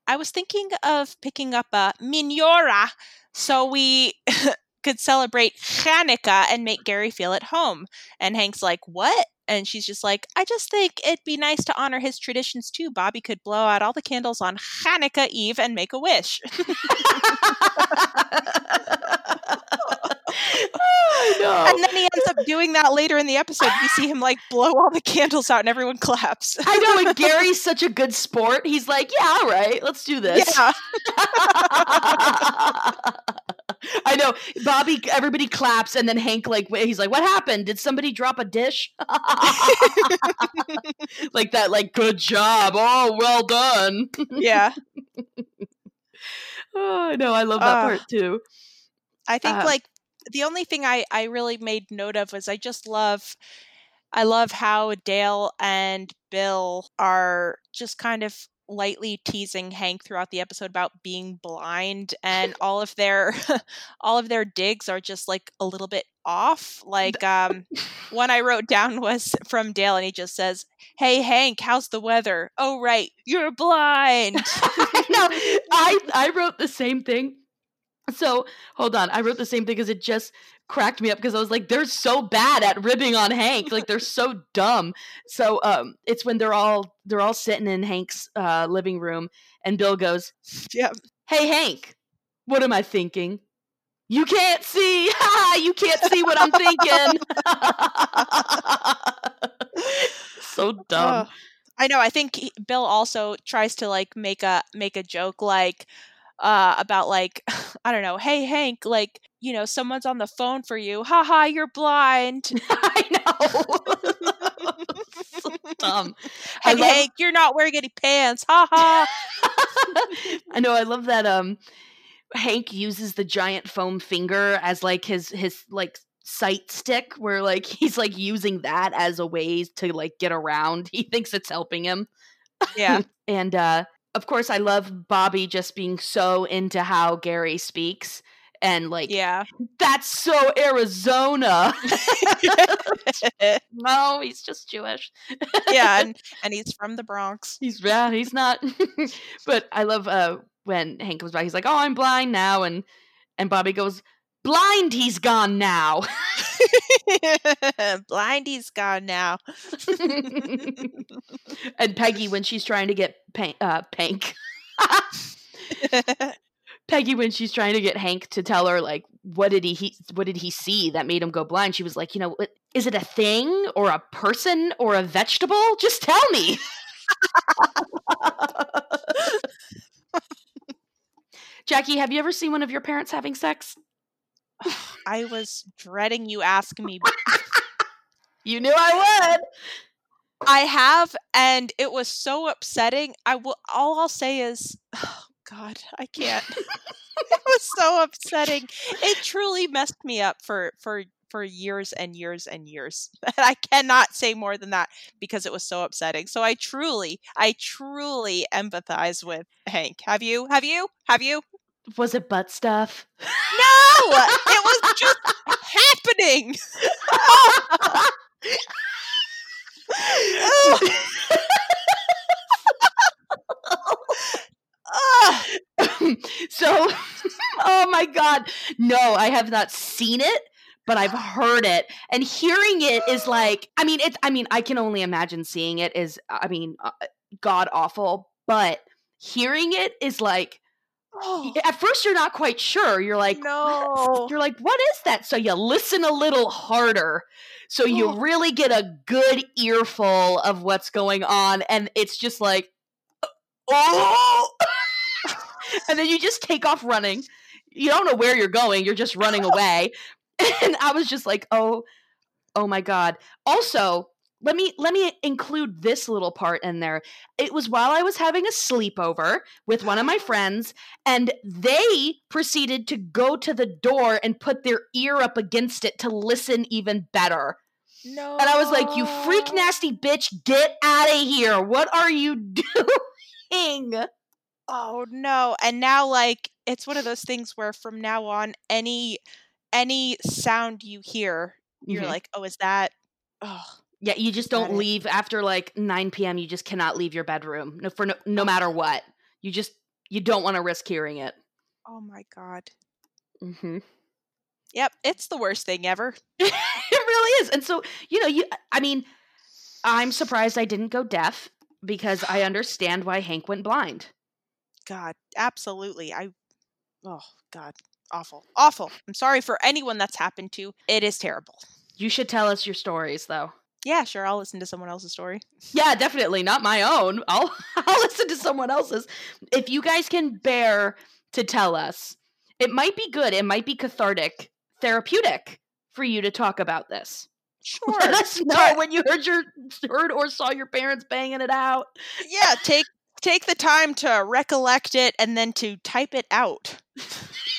[SPEAKER 1] I was thinking of picking up a menorah so we could celebrate Hanukkah and make Gary feel at home. And Hank's like, What? And she's just like, I just think it'd be nice to honor his traditions too. Bobby could blow out all the candles on Hanukkah Eve and make a wish.
[SPEAKER 2] Know.
[SPEAKER 1] And then he ends up doing that later in the episode. You see him like blow all the candles out and everyone claps.
[SPEAKER 2] I know, and Gary's such a good sport. He's like, yeah, all right, let's do this.
[SPEAKER 1] Yeah.
[SPEAKER 2] I know. Bobby, everybody claps, and then Hank, like, he's like, what happened? Did somebody drop a dish? like that, like, good job. Oh, well done.
[SPEAKER 1] Yeah.
[SPEAKER 2] oh, no, I love that
[SPEAKER 1] Ah.
[SPEAKER 2] part too.
[SPEAKER 1] I think
[SPEAKER 2] Uh,
[SPEAKER 1] like the only thing I I really made note of was I just love I love how Dale and Bill are just kind of lightly teasing Hank throughout the episode about being blind and all of their all of their digs are just like a little bit off like um one I wrote down was from Dale and he just says hey Hank how's the weather oh right you're blind
[SPEAKER 2] I know. I I wrote the same thing. So hold on, I wrote the same thing because it just cracked me up because I was like, they're so bad at ribbing on Hank, like they're so dumb. So um, it's when they're all they're all sitting in Hank's uh, living room, and Bill goes,
[SPEAKER 1] yeah
[SPEAKER 2] "Hey Hank, what am I thinking?" You can't see. You can't see what I'm thinking. so dumb.
[SPEAKER 1] I know. I think he, Bill also tries to like make a make a joke like uh about like I don't know. Hey Hank, like you know someone's on the phone for you. Ha ha, you're blind.
[SPEAKER 2] I know. so dumb. I
[SPEAKER 1] Hey
[SPEAKER 2] love-
[SPEAKER 1] Hank, you're not wearing any pants. Ha ha.
[SPEAKER 2] I know. I love that. Um, Hank uses the giant foam finger as like his his like sight stick, where like he's like using that as a way to like get around. He thinks it's helping him.
[SPEAKER 1] Yeah.
[SPEAKER 2] And uh, of course, I love Bobby just being so into how Gary speaks. And like
[SPEAKER 1] Yeah.
[SPEAKER 2] that's so Arizona. no, he's just Jewish.
[SPEAKER 1] yeah, and and he's from the Bronx.
[SPEAKER 2] He's yeah, he's not. but I love uh when Hank comes back. He's like, "Oh, I'm blind now," and and Bobby goes, "Blind, he's gone now."
[SPEAKER 1] blind he's gone now.
[SPEAKER 2] and Peggy, when she's trying to get Pank, uh, Pank, Peggy, when she's trying to get Hank to tell her like what did he, he what did he see that made him go blind, she was like, you know, is it a thing or a person or a vegetable? Just tell me. Jackie, have you ever seen one of your parents having sex?
[SPEAKER 1] I was dreading you ask me.
[SPEAKER 2] You knew I would.
[SPEAKER 1] I have, and it was so upsetting. I will. All I'll say is, oh God, I can't. it was so upsetting. It truly messed me up for for for years and years and years. I cannot say more than that because it was so upsetting. So I truly, I truly empathize with Hank. Have you? Have you? Have you?
[SPEAKER 2] Was it butt stuff?
[SPEAKER 1] No, it was just happening. Oh!
[SPEAKER 2] so, oh my God. No, I have not seen it, but I've heard it. And hearing it is like, I mean, it's, I mean, I can only imagine seeing it is, I mean, uh, god awful, but hearing it is like,
[SPEAKER 1] Oh,
[SPEAKER 2] at first you're not quite sure. You're like,
[SPEAKER 1] no.
[SPEAKER 2] you're like, what is that? So you listen a little harder. So you
[SPEAKER 1] Oh.
[SPEAKER 2] really get a good earful of what's going on. And it's just like, oh. and then you just take off running. You don't know where you're going. You're just running away. and I was just like, oh, oh my God. Also, let me let me include this little part in there. It was while I was having a sleepover with one of my friends, and they proceeded to go to the door and put their ear up against it to listen even better.
[SPEAKER 1] No.
[SPEAKER 2] And I was like, "You freak nasty bitch, get out of here! What are you doing?"
[SPEAKER 1] Oh no. And now like it's one of those things where from now on any any sound you hear, you're
[SPEAKER 2] Mhm.
[SPEAKER 1] like, "Oh, is that Oh,
[SPEAKER 2] Yeah, you just don't
[SPEAKER 1] it.
[SPEAKER 2] leave after like 9 p.m. You just cannot leave your bedroom no, for no, no matter what. You just you don't want to risk hearing it.
[SPEAKER 1] oh my god.
[SPEAKER 2] Mm-hmm.
[SPEAKER 1] Yep, it's the worst thing ever.
[SPEAKER 2] it really is. And so, you know, you I mean, I'm surprised I didn't go deaf because I understand why Hank went blind.
[SPEAKER 1] God, absolutely. I Oh god, awful. Awful. I'm sorry for anyone that's happened to. It is terrible.
[SPEAKER 2] You should tell us your stories though.
[SPEAKER 1] Yeah, sure, I'll listen to someone else's story.
[SPEAKER 2] Yeah, definitely not my own. I'll I'll listen to someone else's. If you guys can bear to tell us, it might be good. It might be cathartic, therapeutic for you to talk about this.
[SPEAKER 1] Sure.
[SPEAKER 2] Let us know when you heard your heard or saw your parents banging it out.
[SPEAKER 1] yeah, take take the time to recollect it and then to type it out.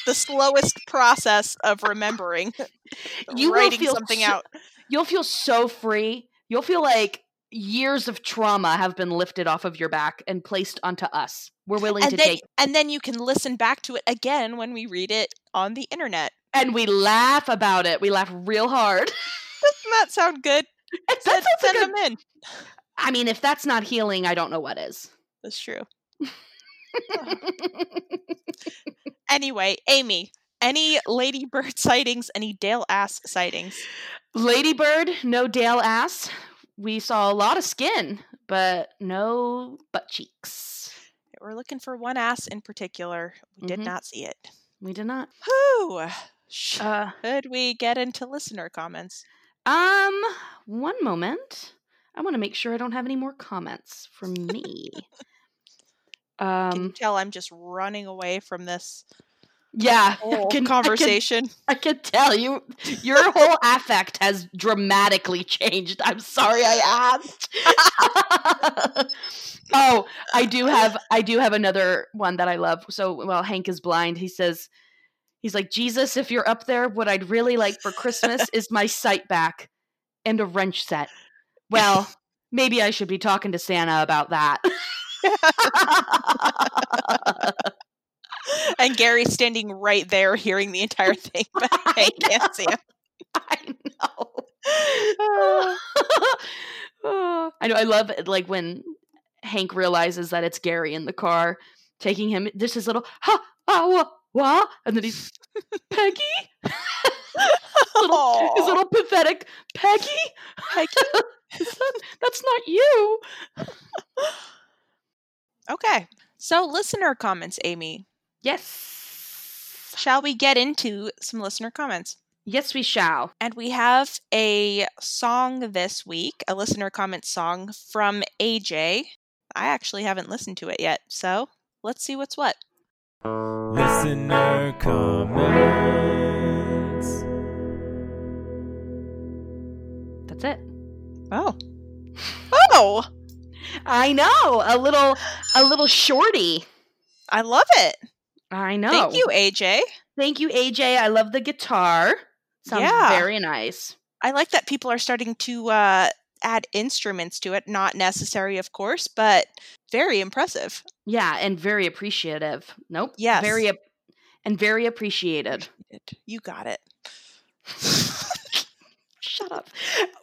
[SPEAKER 1] the slowest process of remembering.
[SPEAKER 2] You
[SPEAKER 1] writing
[SPEAKER 2] feel
[SPEAKER 1] something
[SPEAKER 2] so-
[SPEAKER 1] out.
[SPEAKER 2] You'll feel so free. You'll feel like years of trauma have been lifted off of your back and placed onto us. We're willing
[SPEAKER 1] And
[SPEAKER 2] to
[SPEAKER 1] then
[SPEAKER 2] take
[SPEAKER 1] and then you can listen back to it again when we read it on the internet.
[SPEAKER 2] and we laugh about it. We laugh real hard.
[SPEAKER 1] Doesn't that sound good?
[SPEAKER 2] That
[SPEAKER 1] Send, send them in.
[SPEAKER 2] I mean, if that's not healing, I don't know what is.
[SPEAKER 1] That's true. Anyway, Amy, any ladybird sightings, any Dale ass sightings?
[SPEAKER 2] Ladybird, no Dale ass. We saw a lot of skin, but no butt cheeks.
[SPEAKER 1] We're looking for one ass in particular. We did
[SPEAKER 2] Mhm.
[SPEAKER 1] not see it.
[SPEAKER 2] We did not.
[SPEAKER 1] Whew. Should
[SPEAKER 2] Uh,
[SPEAKER 1] we get into listener comments?
[SPEAKER 2] um, one moment. I want to make sure I don't have any more comments from me.
[SPEAKER 1] Can you
[SPEAKER 2] um,
[SPEAKER 1] tell I'm just running away from this
[SPEAKER 2] yeah, can- I can-
[SPEAKER 1] conversation?
[SPEAKER 2] I can tell you, your whole affect has dramatically changed. I'm sorry I asked. oh, I do have, I do have another one that I love. So while Hank is blind, he says, he's like, Jesus, if you're up there, what I'd really like for Christmas is my sight back and a wrench set. Well, maybe I should be talking to Santa about that.
[SPEAKER 1] and Gary's standing right there hearing the entire thing, but I can't see him.
[SPEAKER 2] I know. Oh, I know. I love it, like when Hank realizes that it's Gary in the car, taking him. This is little ha ah wah wah, and then he's Peggy. little, his little pathetic Peggy.
[SPEAKER 1] Peggy.
[SPEAKER 2] That's not you.
[SPEAKER 1] Okay, so listener comments, Amy.
[SPEAKER 2] Yes.
[SPEAKER 1] Shall we get into some listener comments?
[SPEAKER 2] Yes, we shall.
[SPEAKER 1] And we have a song this week, a listener comment song from AJ. I actually haven't listened to it yet, so let's see what's what.
[SPEAKER 3] Listener comments.
[SPEAKER 2] That's it.
[SPEAKER 1] Oh. Oh,
[SPEAKER 2] I know. A little a little shorty.
[SPEAKER 1] I love it.
[SPEAKER 2] I know.
[SPEAKER 1] Thank you, AJ.
[SPEAKER 2] Thank you, AJ. I love the guitar. Sounds
[SPEAKER 1] Yeah.
[SPEAKER 2] very nice.
[SPEAKER 1] I like that people are starting to uh, add instruments to it. Not necessary, of course, but very impressive.
[SPEAKER 2] Yeah, and very appreciative. Nope.
[SPEAKER 1] Yes.
[SPEAKER 2] Very ap- and very appreciated.
[SPEAKER 1] You got it.
[SPEAKER 2] Shut up.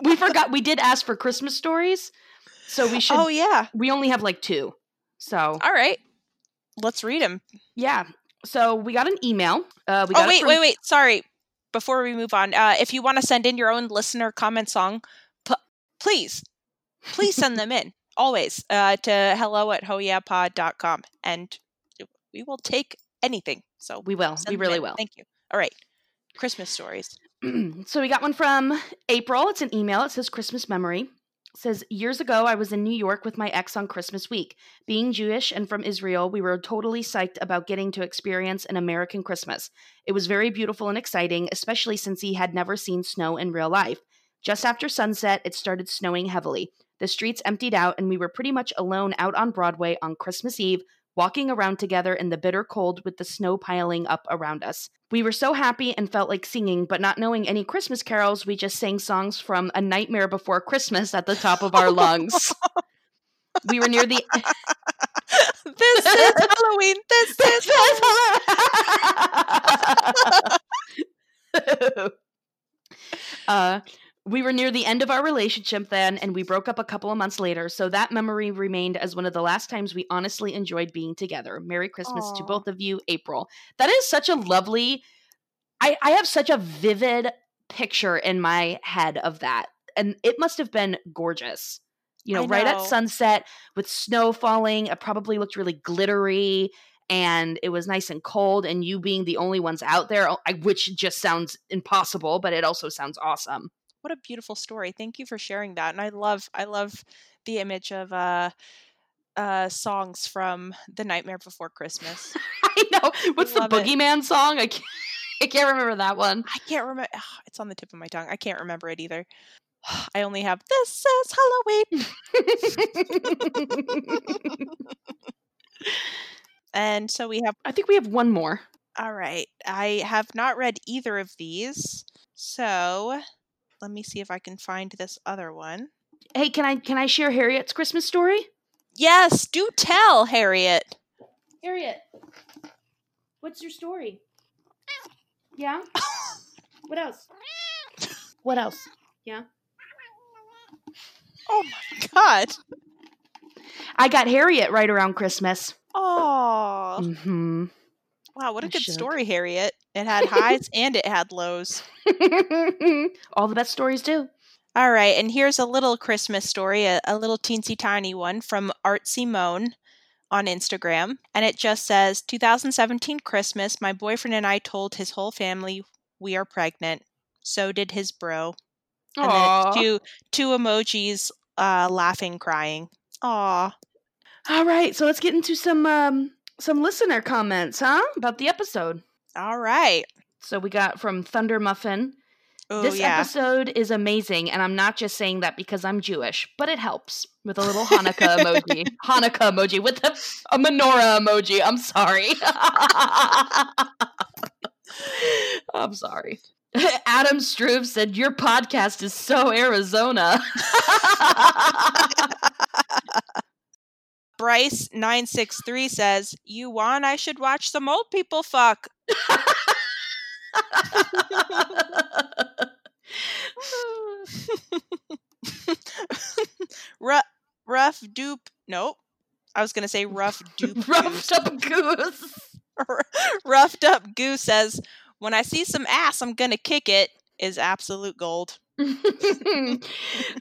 [SPEAKER 2] We forgot we did ask for Christmas stories. So we should
[SPEAKER 1] Oh yeah.
[SPEAKER 2] we only have like two. So
[SPEAKER 1] All right. Let's read them.
[SPEAKER 2] yeah. So we got an email. Uh we got
[SPEAKER 1] Oh wait,
[SPEAKER 2] from-
[SPEAKER 1] wait, wait. Sorry. Before we move on, uh, if you want to send in your own listener comment song, p- please, please send them in always uh, to hello at hoyapod.com and we will take anything. So
[SPEAKER 2] We will. We really
[SPEAKER 1] in.
[SPEAKER 2] will.
[SPEAKER 1] Thank you. All right. Christmas stories.
[SPEAKER 2] so we got one from April. It's an email. It says Christmas memory. Says years ago I was in New York with my ex on Christmas week. Being Jewish and from Israel, we were totally psyched about getting to experience an American Christmas. It was very beautiful and exciting, especially since he had never seen snow in real life. Just after sunset, it started snowing heavily. The streets emptied out, and we were pretty much alone out on Broadway on Christmas Eve, walking around together in the bitter cold with the snow piling up around us. We were so happy and felt like singing, but not knowing any Christmas carols, we just sang songs from A Nightmare Before Christmas at the top of our lungs. we were near the.
[SPEAKER 1] this is Halloween. This is Halloween.
[SPEAKER 2] uh, we were near the end of our relationship then, and we broke up a couple of months later. So that memory remained as one of the last times we honestly enjoyed being together. Merry Christmas to both of you, April. That is such a lovely. I, I have such a vivid picture in my head of that, and it must have been gorgeous. You know,
[SPEAKER 1] I
[SPEAKER 2] right at sunset with snow falling. It probably looked really glittery and it was nice and cold and you being the only ones out there oh, which just sounds impossible but it also sounds awesome
[SPEAKER 1] what a beautiful story. Thank you for sharing that. And I love I love the image of uh uh songs from The Nightmare Before Christmas.
[SPEAKER 2] i know what's the
[SPEAKER 1] love it.
[SPEAKER 2] boogeyman song i can't, I can't remember that one
[SPEAKER 1] I can't remember it's on the tip of my tongue. I can't remember it either. I only have this is Halloween. And so we have
[SPEAKER 2] i think we have one more
[SPEAKER 1] all right. I have not read either of these. So let me see if I can find this other one.
[SPEAKER 2] hey can i can i share harriet's christmas story
[SPEAKER 1] Yes, do tell, Harriet.
[SPEAKER 2] harriet what's your story yeah what else what else yeah
[SPEAKER 1] Oh my god.
[SPEAKER 2] i got harriet right around christmas
[SPEAKER 1] Oh.
[SPEAKER 2] hmm
[SPEAKER 1] Wow, what a
[SPEAKER 2] I
[SPEAKER 1] good
[SPEAKER 2] should.
[SPEAKER 1] story, Harriet. It had highs and it had lows.
[SPEAKER 2] all the best stories do
[SPEAKER 1] All right, and here's a little Christmas story, a, a little teensy tiny one from Artsy Moan on Instagram. And it just says 2017 Christmas, my boyfriend and I told his whole family we are pregnant. So did his bro. And then two two emojis uh laughing, crying. Aw.
[SPEAKER 2] All right, so let's get into some um some listener comments, huh? About the episode.
[SPEAKER 1] All right.
[SPEAKER 2] So we got from Thunder Muffin.
[SPEAKER 1] Oh
[SPEAKER 2] this
[SPEAKER 1] yeah.
[SPEAKER 2] episode is amazing, and I'm not just saying that because I'm Jewish, but it helps with a little Hanukkah emoji. Hanukkah emoji with a, a menorah emoji. I'm sorry. I'm sorry. Adam Struve said, Your podcast is so Arizona.
[SPEAKER 1] Bryce nine six three says, "You want? I should watch some old people fuck." rough, rough dupe. Nope. I was gonna say rough dupe.
[SPEAKER 2] Roughed up goose.
[SPEAKER 1] Roughed up goose says, "When I see some ass, I'm gonna kick it, is absolute gold.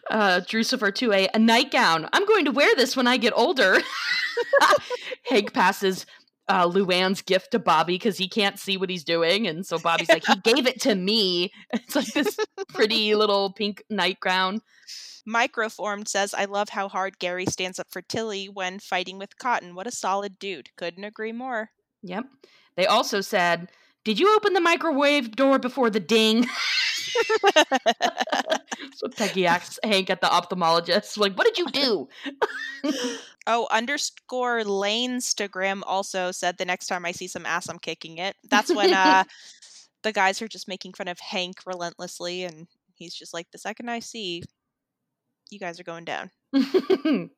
[SPEAKER 2] uh, Drucifer 2A, a nightgown. I'm going to wear this when I get older. Hank passes uh, Luann's gift to Bobby because he can't see what he's doing. And so Bobby's like, he gave it to me. It's like this pretty little pink nightgown.
[SPEAKER 1] Microformed says, "I love how hard Gary stands up for Tillie when fighting with Cotton. What a solid dude. Couldn't agree more."
[SPEAKER 2] Yep. They also said, Did you open the microwave door before the ding? So Peggy asks Hank at the ophthalmologist, like, what did you do?
[SPEAKER 1] oh, underscore Lanestagram also said the next time I see some ass, I'm kicking it. That's when uh the guys are just making fun of Hank relentlessly, and he's just like, the second I see, you guys are going down.
[SPEAKER 2] Mozzie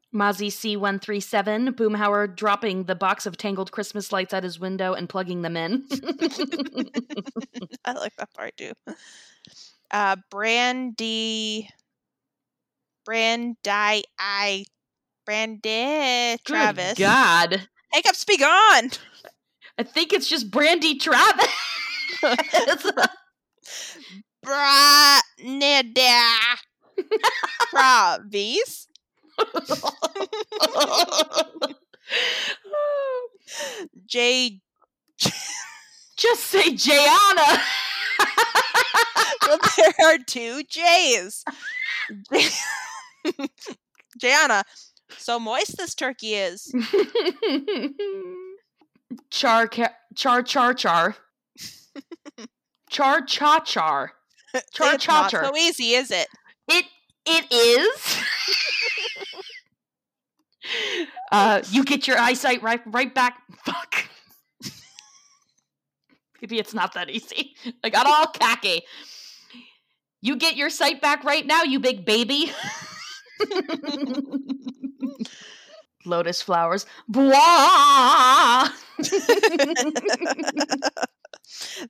[SPEAKER 2] C137, Boomhauer dropping the box of tangled Christmas lights at his window and plugging them in.
[SPEAKER 1] I like that part too. Uh, Brandy. Brandy. I. Brandy Travis.
[SPEAKER 2] Good God.
[SPEAKER 1] Hiccups be gone.
[SPEAKER 2] I think it's just Brandy Travis.
[SPEAKER 1] Brandy Travis. J.
[SPEAKER 2] Just say Jayana.
[SPEAKER 1] well, there are two J's. Jayana, so moist this turkey is.
[SPEAKER 2] char, char, char, char, char. Char, cha, char.
[SPEAKER 1] Char, it's cha, char. so easy, is it?
[SPEAKER 2] It, it is. uh, you get your eyesight right, right back. Fuck. Maybe it's not that easy. I got all khaki. You get your sight back right now, you big baby. Lotus flowers. Blah.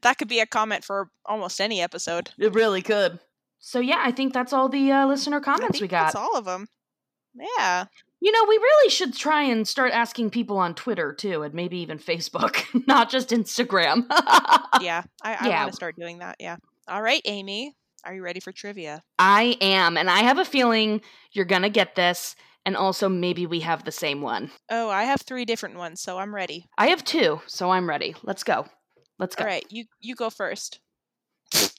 [SPEAKER 1] that could be a comment for almost any episode.
[SPEAKER 2] It really could. So yeah, I think that's all the uh, listener comments we got.
[SPEAKER 1] That's all of them. Yeah.
[SPEAKER 2] You know, we really should try and start asking people on Twitter too, and maybe even Facebook, not just Instagram.
[SPEAKER 1] yeah, I, I yeah. want to start doing that. Yeah. All right, Amy, are you ready for trivia?
[SPEAKER 2] I am, and I have a feeling you're gonna get this, and also maybe we have the same one.
[SPEAKER 1] Oh, I have three different ones, so I'm ready.
[SPEAKER 2] I have two, so I'm ready. Let's go. Let's go.
[SPEAKER 1] All right, you you go first.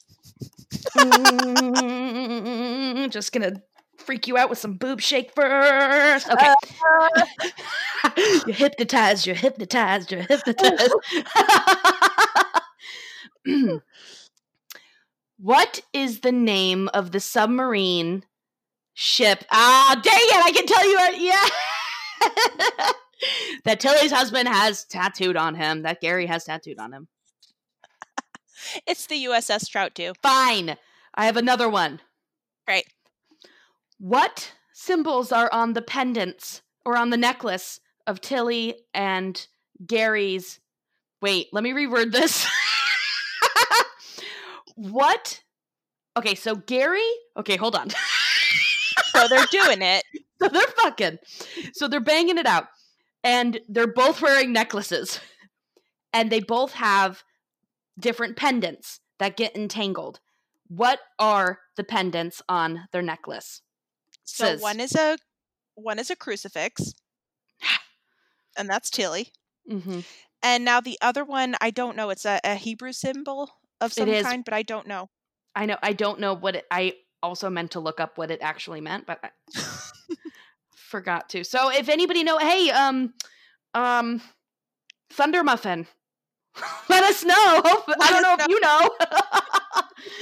[SPEAKER 2] just gonna freak you out with some boob shake first. Okay. Uh, you're hypnotized, you're hypnotized, you're hypnotized. what is the name of the submarine ship? Ah, dang it, I can tell you. Yeah. that Tillie's husband has tattooed on him, that Gary has tattooed on him.
[SPEAKER 1] It's the USS Trout, too.
[SPEAKER 2] Fine. I have another one.
[SPEAKER 1] Great.
[SPEAKER 2] What symbols are on the pendants or on the necklace of Tillie and Gary's? Wait, let me reword this. what? Okay, so Gary. Okay, hold on.
[SPEAKER 1] so they're doing it.
[SPEAKER 2] So they're fucking. So they're banging it out. And they're both wearing necklaces. And they both have different pendants that get entangled. What are the pendants on their necklace?
[SPEAKER 1] So Says, one is a one is a crucifix, and that's Tillie. Mm-hmm. And now the other one, I don't know. It's a, a Hebrew symbol of some kind, but I don't know.
[SPEAKER 2] I know. I don't know what it. I also meant to look up what it actually meant, but I forgot to. So if anybody know, hey, um, um, Thunder Muffin, let us know. I don't know if you know,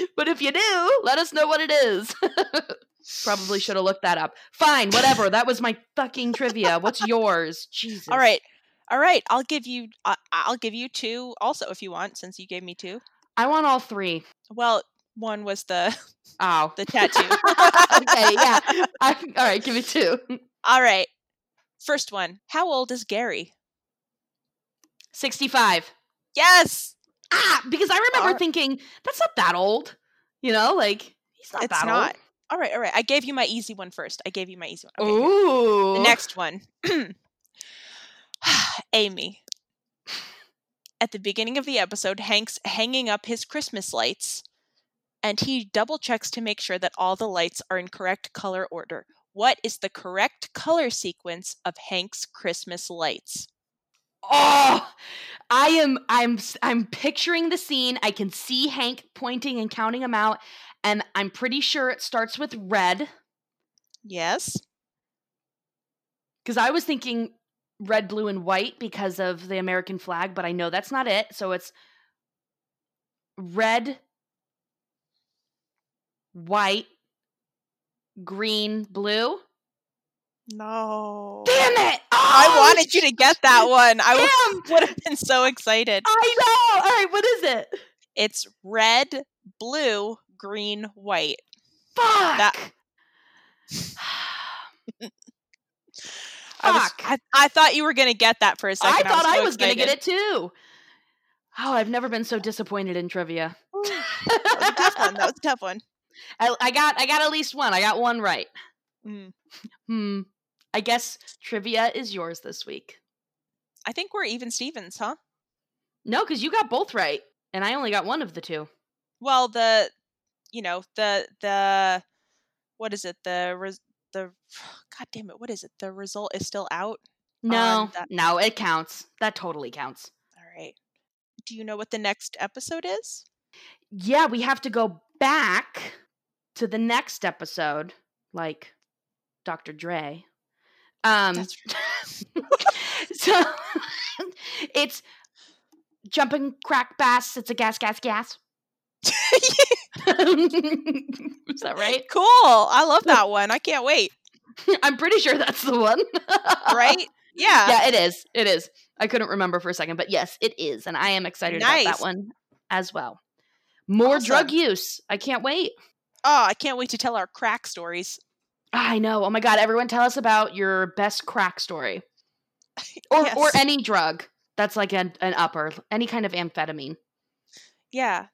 [SPEAKER 2] but if you do, let us know what it is. Probably should have looked that up. Fine, whatever. That was my fucking trivia. What's yours? Jesus.
[SPEAKER 1] All right, all right. I'll give you. Uh, I'll give you two also if you want, since you gave me two.
[SPEAKER 2] I want all three.
[SPEAKER 1] Well, one was the
[SPEAKER 2] oh
[SPEAKER 1] the tattoo.
[SPEAKER 2] okay, yeah. I, all right, give me two.
[SPEAKER 1] All right. First one. How old is Gary?
[SPEAKER 2] Sixty-five.
[SPEAKER 1] Yes.
[SPEAKER 2] Ah, because I remember thinking that's not that old. You know, like he's not
[SPEAKER 1] it's
[SPEAKER 2] that
[SPEAKER 1] not.
[SPEAKER 2] old.
[SPEAKER 1] All right, all right. I gave you my easy one first. I gave you my easy one. Okay,
[SPEAKER 2] Ooh.
[SPEAKER 1] Here. The next one. Amy. At the beginning of the episode, Hank's hanging up his Christmas lights and he double checks to make sure that all the lights are in correct color order. What is the correct color sequence of Hank's Christmas lights?
[SPEAKER 2] Oh, I am I'm I'm picturing the scene. I can see Hank pointing and counting them out and I'm pretty sure it starts with red.
[SPEAKER 1] Yes.
[SPEAKER 2] Cuz I was thinking red, blue and white because of the American flag, but I know that's not it. So it's red white green, blue.
[SPEAKER 1] No.
[SPEAKER 2] Damn it!
[SPEAKER 1] I
[SPEAKER 2] Oh,
[SPEAKER 1] wanted you to get that one. I
[SPEAKER 2] Damn!
[SPEAKER 1] would have been so excited.
[SPEAKER 2] I know. All right, what is it?
[SPEAKER 1] It's red, blue, green, white.
[SPEAKER 2] Fuck.
[SPEAKER 1] I, was, I, I thought you were going to get that for a second.
[SPEAKER 2] I thought I
[SPEAKER 1] so
[SPEAKER 2] was going to get it too. Oh, I've never been so disappointed in trivia.
[SPEAKER 1] That was a tough one. That was a tough one.
[SPEAKER 2] I, I got I got at least one. I got one right.
[SPEAKER 1] Mm.
[SPEAKER 2] Hmm. I guess trivia is yours this week.
[SPEAKER 1] I think we're even Stevens, huh?
[SPEAKER 2] No, because you got both right, and I only got one of the two.
[SPEAKER 1] Well, the, you know, the the, what is it? The res, the, God damn it, what is it? The result is still out.
[SPEAKER 2] No,
[SPEAKER 1] that-
[SPEAKER 2] no, it counts. That totally counts.
[SPEAKER 1] All right. Do you know what the next episode is?
[SPEAKER 2] Yeah, we have to go back to the next episode, like Dr. Dre. Um, so it's jumping crack bass. It's a gas, gas, gas. Is that right?
[SPEAKER 1] cool. I love that one. I can't wait.
[SPEAKER 2] I'm pretty sure that's the one.
[SPEAKER 1] Right? Yeah.
[SPEAKER 2] yeah, it is. It is. I couldn't remember for a second, but yes, it is, and I am excited about that one as well. More drug use. I can't wait.
[SPEAKER 1] Oh, I can't wait to tell our crack stories.
[SPEAKER 2] I know. Oh my god, everyone tell us about your best crack story. Or or any drug that's like an, an upper, any kind of amphetamine.
[SPEAKER 1] Yeah.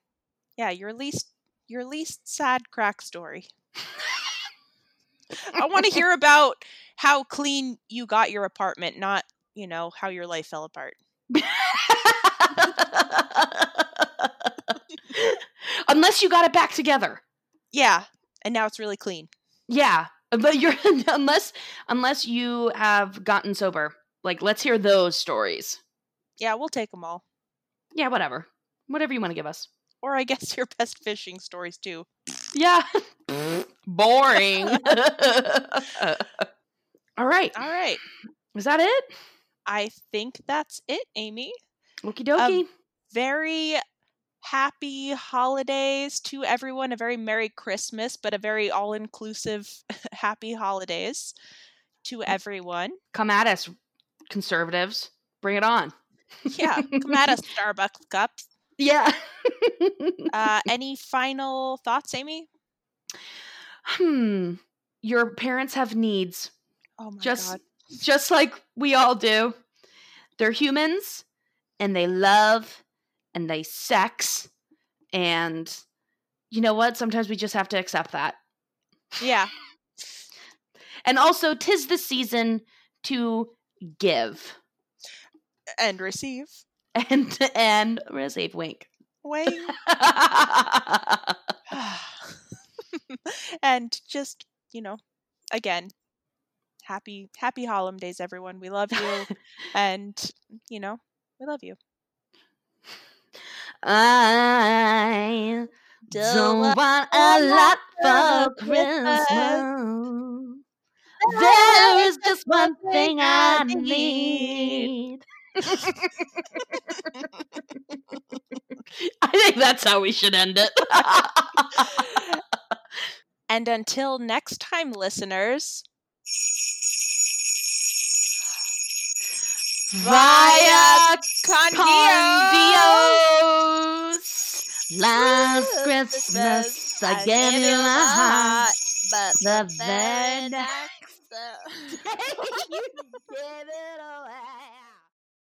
[SPEAKER 1] Yeah, your least your least sad crack story. I want to hear about how clean you got your apartment, not, you know, how your life fell apart.
[SPEAKER 2] Unless you got it back together.
[SPEAKER 1] Yeah. And now it's really clean.
[SPEAKER 2] Yeah. But you're unless unless you have gotten sober. Like let's hear those stories.
[SPEAKER 1] Yeah, we'll take them all.
[SPEAKER 2] Yeah, whatever. Whatever you want to give us.
[SPEAKER 1] Or I guess your best fishing stories too.
[SPEAKER 2] Yeah. Boring. All right.
[SPEAKER 1] All right.
[SPEAKER 2] Is that it?
[SPEAKER 1] I think that's it, Amy.
[SPEAKER 2] Okie dokie.
[SPEAKER 1] Um, very happy holidays to everyone. A very Merry Christmas, but a very all inclusive happy holidays to everyone.
[SPEAKER 2] Come at us, conservatives. Bring it on.
[SPEAKER 1] Yeah, come at us, Starbucks cups.
[SPEAKER 2] Yeah.
[SPEAKER 1] Uh, any final thoughts, Amy?
[SPEAKER 2] hmm. Your parents have needs,
[SPEAKER 1] Oh my
[SPEAKER 2] just
[SPEAKER 1] god.
[SPEAKER 2] just like we all do. They're humans, and they love, and they sex, and you know what? Sometimes we just have to accept that.
[SPEAKER 1] Yeah.
[SPEAKER 2] And also, tis the season to give
[SPEAKER 1] And receive.
[SPEAKER 2] and and receive. Wink.
[SPEAKER 1] Wait. and just, you know, again, happy happy holidays everyone. We love you and, you know, we love you.
[SPEAKER 2] I don't want a lot for Christmas. There is just one thing I need. I think that's how we should end it.
[SPEAKER 1] And until next time, listeners,
[SPEAKER 2] Via
[SPEAKER 1] con
[SPEAKER 2] con
[SPEAKER 1] Dios.
[SPEAKER 2] Dios. Last Christmas, I gave you my heart.
[SPEAKER 1] but
[SPEAKER 2] The very
[SPEAKER 1] next
[SPEAKER 2] you gave it away.